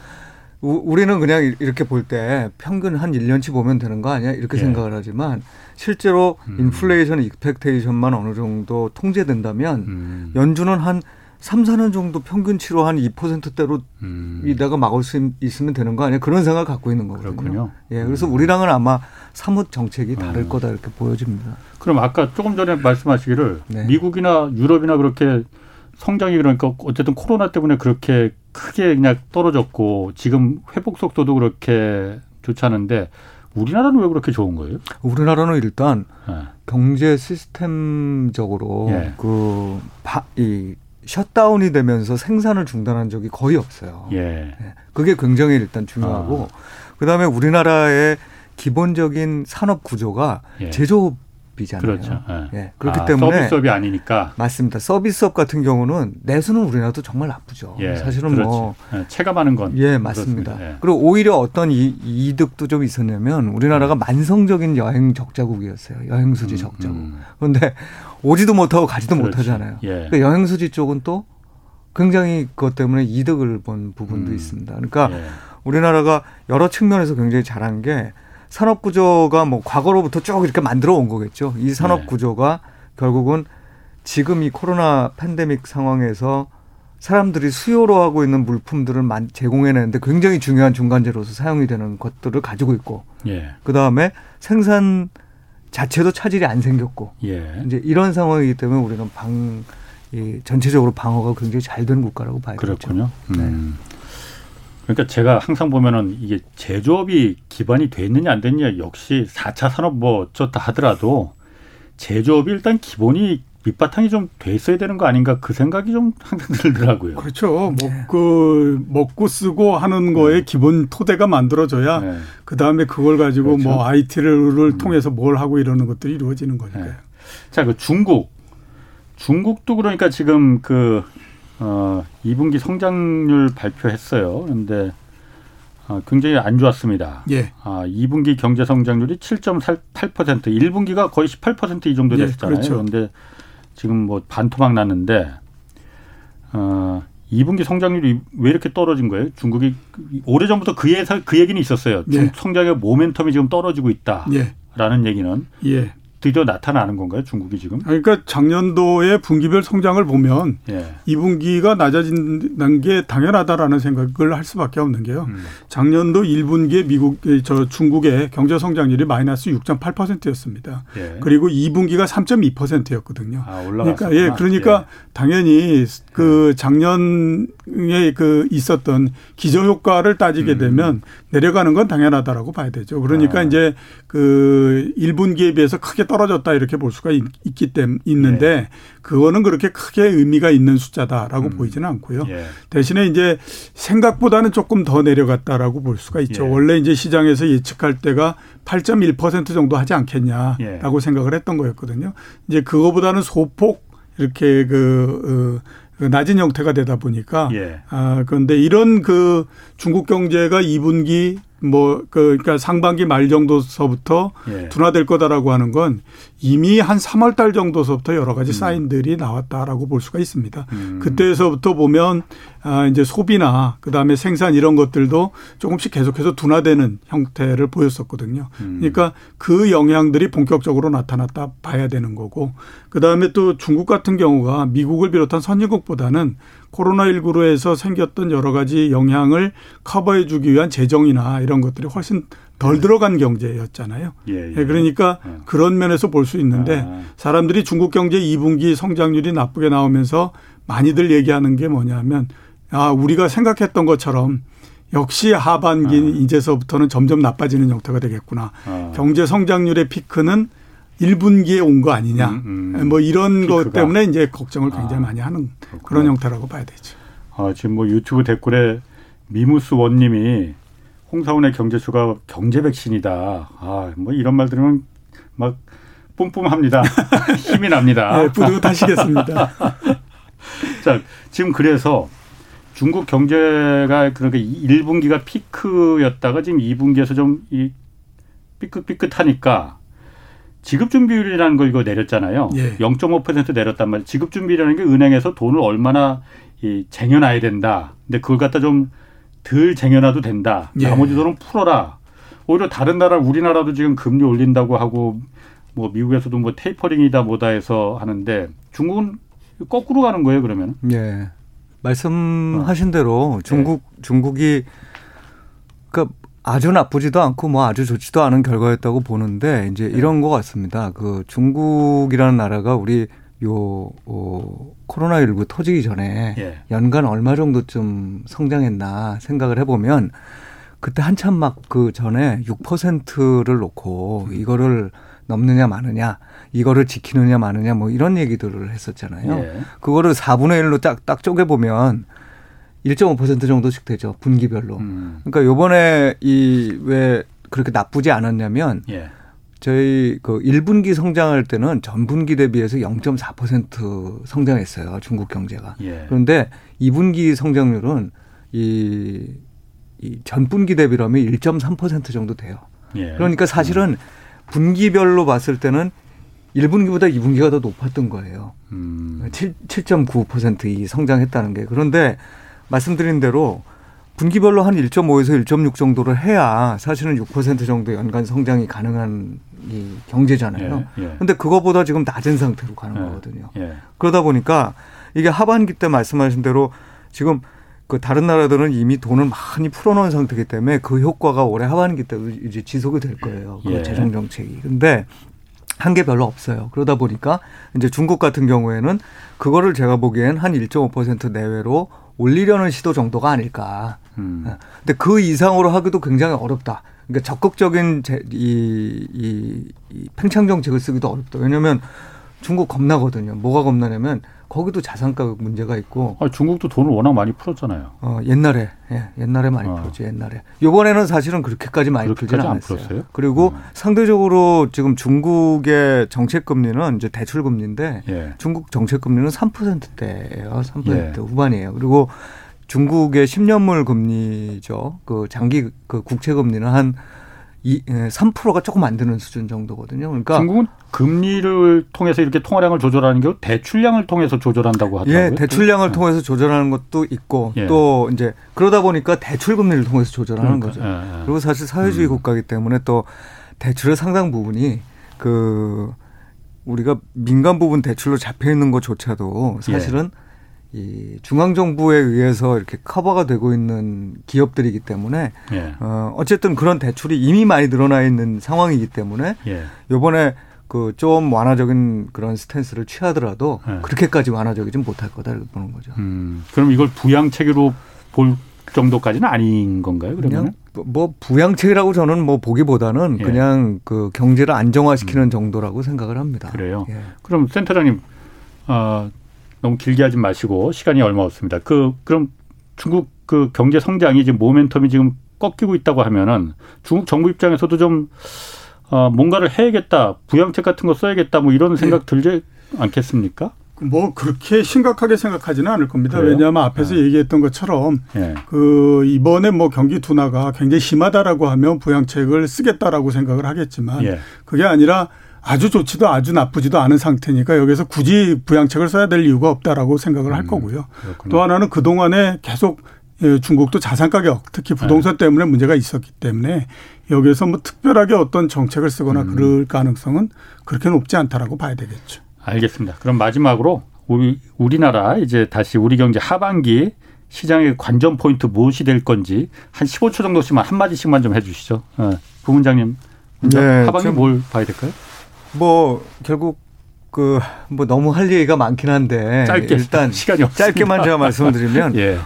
우- 우리는 그냥 이렇게 볼 때 평균 한 1년치 보면 되는 거 아니야? 이렇게 예. 생각을 하지만 실제로 음. 인플레이션 익스펙테이션만 어느 정도 통제된다면 음. 연준은 한 3, 4년 정도 평균치로 한 2%대로 음. 이다가 막을 수 있- 있으면 되는 거 아니야? 그런 생각을 갖고 있는 거거든요. 그렇군요. 예, 그래서 우리랑은 아마 사뭇 정책이 음. 다를 거다 이렇게 보여집니다. 그럼 아까 조금 전에 말씀하시기를 네. 미국이나 유럽이나 그렇게 성장이 그러니까 어쨌든 코로나 때문에 그렇게 크게 그냥 떨어졌고 지금 회복 속도도 그렇게 좋지 않은데 우리나라는 왜 그렇게 좋은 거예요? 우리나라는 일단 예. 경제 시스템적으로 예. 그이 셧다운이 되면서 생산을 중단한 적이 거의 없어요. 예. 예. 그게 굉장히 일단 중요하고 아. 그다음에 우리나라의 기본적인 산업 구조가 예. 제조업 이잖아요. 그렇죠. 예. 예. 그렇기 아, 때문에 서비스업이 아니니까 맞습니다. 서비스업 같은 경우는 내수는 우리나라도 정말 나쁘죠. 예. 사실은 그렇지. 뭐 예. 체감하는 건 예, 맞습니다. 예. 그리고 오히려 어떤 이, 이득도 좀 있었냐면 우리나라가 만성적인 여행 적자국이었어요. 여행 수지 음, 적자국. 음. 그런데 오지도 못하고 가지도 그렇지. 못하잖아요. 예. 그러니까 여행 수지 쪽은 또 굉장히 그것 때문에 이득을 본 부분도 음. 있습니다. 그러니까 예. 우리나라가 여러 측면에서 굉장히 잘한 게 산업 구조가 뭐 과거로부터 쭉 이렇게 만들어 온 거겠죠. 이 산업 네. 구조가 결국은 지금 이 코로나 팬데믹 상황에서 사람들이 수요로 하고 있는 물품들을 만- 제공해내는데 굉장히 중요한 중간재로서 사용이 되는 것들을 가지고 있고 예. 그 다음에 생산 자체도 차질이 안 생겼고 예. 이제 이런 상황이기 때문에 우리는 방, 이 전체적으로 방어가 굉장히 잘 되는 국가라고 봐야겠죠. 그렇군요. 네. 음. 그러니까 제가 항상 보면은 이게 제조업이 기반이 돼 있느냐 안 됐느냐 역시 4차 산업 뭐 어쩌다 하더라도 제조업이 일단 기본이 밑바탕이 좀 돼 있어야 되는 거 아닌가 그 생각이 좀 항상 들더라고요. 그렇죠. 네. 뭐, 그, 먹고 쓰고 하는 거에 기본 토대가 만들어져야 네. 그 다음에 그걸 가지고 그렇죠. 뭐 IT를 음. 통해서 뭘 하고 이러는 것들이 이루어지는 거니까요. 네. 자, 그 중국. 중국도 그러니까 지금 그, 어, 2분기 성장률 발표했어요. 그런데 어, 굉장히 안 좋았습니다. 예. 아, 2분기 경제 성장률이 7.8%, 1분기가 거의 18%이 정도 예, 됐었잖아요. 그렇죠. 그런데 지금 뭐 반토막 났는데, 어, 2분기 성장률이 왜 이렇게 떨어진 거예요? 중국이 오래 전부터 그, 예사, 그 얘기는 있었어요. 중- 예. 성장의 모멘텀이 지금 떨어지고 있다라는 예. 얘기는 예. 드디어 나타나는 건가요? 중국이 지금? 그러니까 작년도의 분기별 성장을 보면 예. 2분기가 낮아진다는 게 당연하다라는 생각을 할 수밖에 없는 게요. 음. 작년도 1분기에 미국, 저 중국의 경제 성장률이 마이너스 6.8%였습니다. 예. 그리고 2분기가 3.2%였거든요. 아. 그러니까 예, 그러니까 당연히 그 작년에 그 있었던 기저 효과를 따지게 음. 되면 내려가는 건 당연하다라고 봐야 되죠. 그러니까 아. 이제 그 1분기에 비해서 크게 떨어졌다 이렇게 볼 수가 있, 기 때문에 있는데 그거는 그렇게 크게 의미가 있는 숫자다라고 음. 보이지는 않고요. 예. 대신에 이제 생각보다는 조금 더 내려갔다라고 볼 수가 있죠. 예. 원래 이제 시장에서 예측할 때가 8.1% 정도 하지 않겠냐라고 예. 생각을 했던 거였거든요. 이제 그거보다는 소폭 이렇게 그, 어, 그 낮은 형태가 되다 보니까 예. 아 그런데 이런 그 중국 경제가 2분기 뭐그 그러니까 상반기 말 정도서부터 예. 둔화될 거다라고 하는 건 이미 한 3월 달 정도서부터 여러 가지 음. 사인들이 나왔다라고 볼 수가 있습니다. 음. 그때에서부터 보면 아 이제 소비나 그다음에 생산 이런 것들도 조금씩 계속해서 둔화되는 형태를 보였었거든요. 음. 그러니까 그 영향들이 본격적으로 나타났다 봐야 되는 거고 그다음에 또 중국 같은 경우가 미국을 비롯한 선진국보다는 코로나19로 해서 생겼던 여러 가지 영향을 커버해 주기 위한 재정이나 이런 것들이 훨씬 덜 들어간 경제였잖아요. 예, 예. 예, 그러니까 어. 그런 면에서 볼 수 있는데 아. 사람들이 중국 경제 2분기 성장률이 나쁘게 나오면서 많이들 얘기하는 게 뭐냐면 아 우리가 생각했던 것처럼 역시 하반기 아. 이제서부터는 점점 나빠지는 형태가 되겠구나. 아. 경제 성장률의 피크는 1분기에 온 거 아니냐. 음, 음. 뭐 이런 것 피크가. 때문에 이제 걱정을 굉장히 아, 많이 하는 그렇구나. 그런 형태라고 봐야 되죠. 아, 지금 뭐 유튜브 댓글에 미무스 원님이 홍사원의 경제수가 경제 백신이다. 아, 뭐 이런 말 들으면 막 뿜뿜합니다. 힘이 납니다. 네, 뿌듯하시겠습니다. 자, 지금 그래서 중국 경제가 그러니까 1분기가 피크였다가 지금 2분기에서 좀 이 삐끗삐끗하니까 지급 준비율이라는 걸 이거 내렸잖아요. 예. 0.5% 내렸단 말이에요. 지급 준비라는 게 은행에서 돈을 얼마나 이 쟁여놔야 된다. 근데 그걸 갖다 좀 덜 쟁여놔도 된다. 예. 나머지 돈은 풀어라. 오히려 다른 나라 우리나라도 지금 금리 올린다고 하고 뭐 미국에서도 뭐 테이퍼링이다 뭐다 해서 하는데 중국은 거꾸로 가는 거예요 그러면? 예. 말씀하신 대로 중국 네. 중국이 그러니까 아주 나쁘지도 않고 뭐 아주 좋지도 않은 결과였다고 보는데 이제 네. 이런 것 같습니다. 그 중국이라는 나라가 우리 요 어, 코로나 19 터지기 전에 예. 연간 얼마 정도쯤 성장했나 생각을 해보면 그때 한참 막 그 전에 6%를 놓고 이거를 넘느냐 마느냐 이거를 지키느냐 마느냐 뭐 이런 얘기들을 했었잖아요. 예. 그거를 4분의 1로 딱, 딱 쪼개 보면 1.5% 정도씩 되죠. 분기별로. 음. 그러니까 요번에 이 왜 그렇게 나쁘지 않았냐면 예. 저희 그 1분기 성장할 때는 전분기 대비해서 0.4% 성장했어요. 중국 경제가. 예. 그런데 2분기 성장률은 이, 이 전분기 대비라면 1.3% 정도 돼요. 예. 그러니까 사실은 분기별로 봤을 때는 1분기보다 2분기가 더 높았던 거예요. 음. 7, 7.9%이 성장했다는 게. 그런데 말씀드린 대로 분기별로 한 1.5에서 1.6 정도를 해야 사실은 6% 정도 연간 성장이 가능한 이 경제잖아요. 그런데 예, 예. 그거보다 지금 낮은 상태로 가는 예, 거거든요. 예. 그러다 보니까 이게 하반기 때 말씀하신 대로 지금 그 다른 나라들은 이미 돈을 많이 풀어놓은 상태이기 때문에 그 효과가 올해 하반기 때도 이제 지속이 될 거예요. 그 예. 재정 정책이. 근데 한 게 별로 없어요. 그러다 보니까 이제 중국 같은 경우에는 그거를 제가 보기엔 한 1.5% 내외로 올리려는 시도 정도가 아닐까. 음. 예. 근데 그 이상으로 하기도 굉장히 어렵다. 그러니까 적극적인 제, 이, 이, 이 팽창 정 책을 쓰기도 어렵다. 왜냐하면 중국 겁나거든요. 뭐가 겁나냐면 거기도 자산 가격 문제가 있고. 아, 중국도 돈을 워낙 많이 풀었잖아요. 어, 옛날에 예, 옛날에 많이 어. 풀었죠. 옛날에. 요번에는 사실은 그렇게까지 많이 풀지는 않았어요. 풀었어요? 그리고 음. 상대적으로 지금 중국의 정책 금리는 이제 대출 금리인데 예. 중국 정책 금리는 3%대예요. 3% 예. 후반이에요. 그리고 중국의 10년물 금리죠. 그 장기 그 국채 금리는 한 이, 3%가 예, 조금 안 되는 수준 정도거든요. 그러니까 중국은 금리를 통해서 이렇게 통화량을 조절하는 게 대출량을 통해서 조절한다고 하더라고요. 예, 대출량을 네. 통해서 조절하는 것도 있고 예. 또 이제 그러다 보니까 대출 금리를 통해서 조절하는 그러니까, 거죠. 예, 예. 그리고 사실 사회주의 음. 국가이기 때문에 또 대출의 상당 부분이 그 우리가 민간 부분 대출로 잡혀 있는 것조차도 사실은 예. 이 중앙 정부에 의해서 이렇게 커버가 되고 있는 기업들이기 때문에 예. 어 어쨌든 그런 대출이 이미 많이 늘어나 있는 상황이기 때문에 예. 요번에 그 좀 완화적인 그런 스탠스를 취하더라도 예. 그렇게까지 완화적이진 못할 거다 이렇게 보는 거죠. 음, 그럼 이걸 부양책으로 볼 정도까지는 아닌 건가요? 그러면 뭐, 뭐 부양책이라고 저는 뭐 보기보다는 예. 그냥 그 경제를 안정화시키는 음. 정도라고 생각을 합니다. 그래요. 예. 그럼 센터장님 어, 너무 길게 하지 마시고 시간이 얼마 없습니다. 그 그럼 중국 그 경제 성장이 지금 모멘텀이 지금 꺾이고 있다고 하면은 중국 정부 입장에서도 좀 어, 뭔가를 해야겠다, 부양책 같은 거 써야겠다, 뭐 이런 생각 네. 들지 않겠습니까? 뭐 그렇게 심각하게 생각하지는 않을 겁니다. 그래요? 왜냐하면 앞에서 네. 얘기했던 것처럼 네. 그 이번에 뭐 경기 둔화가 굉장히 심하다라고 하면 부양책을 쓰겠다라고 생각을 하겠지만 예. 그게 아니라 아주 좋지도 아주 나쁘지도 않은 상태니까 여기서 굳이 부양책을 써야 될 이유가 없다라고 생각을 할 음, 거고요. 그렇구나. 또 하나는 그동안에 계속 예, 중국도 자산 가격 특히 부동산 네. 때문에 문제가 있었기 때문에 여기에서 뭐 특별하게 어떤 정책을 쓰거나 음. 그럴 가능성은 그렇게 높지 않다라고 봐야 되겠죠. 알겠습니다. 그럼 마지막으로 우리 우리나라 이제 다시 우리 경제 하반기 시장의 관전 포인트 무엇이 될 건지 한 15초 정도씩만 한 마디씩만 좀 해주시죠. 어, 부문장님 네, 하반기 뭘 봐야 될까요? 뭐 결국 그 뭐 너무 할 얘기가 많긴 한데 짧게 일단 시간이 짧게만 제가 말씀을 드리면 예.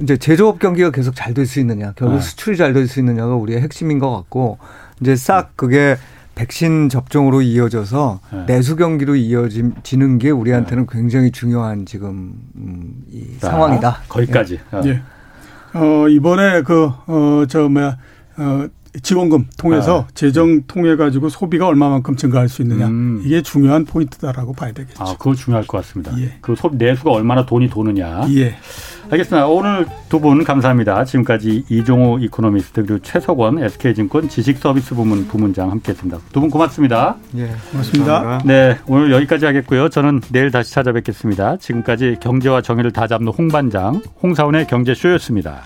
이제 제조업 경기가 계속 잘 될 수 있느냐, 결국 아. 수출이 잘 될 수 있느냐가 우리의 핵심인 것 같고 이제 싹 그게 백신 접종으로 이어져서 네. 내수 경기로 이어지는 게 우리한테는 굉장히 중요한 지금 음, 이 자, 상황이다. 거기까지. 어. 예. 어, 이번에 그, 어, 저, 뭐야, 어, 지원금 통해서 아, 재정 통해 가지고 소비가 얼마만큼 증가할 수 있느냐. 음. 이게 중요한 포인트다라고 봐야 되겠죠. 아, 그거 중요할 것 같습니다. 예. 그 소, 내수가 얼마나 돈이 도느냐. 예. 알겠습니다. 오늘 두 분 감사합니다. 지금까지 이종우 이코노미스트 그리고 최석원 SK증권 지식서비스 부문 부문장 함께했습니다. 두 분 고맙습니다. 예, 고맙습니다. 감사합니다. 네, 오늘 여기까지 하겠고요. 저는 내일 다시 찾아뵙겠습니다. 지금까지 경제와 정의를 다 잡는 홍반장 홍사훈의 경제쇼였습니다.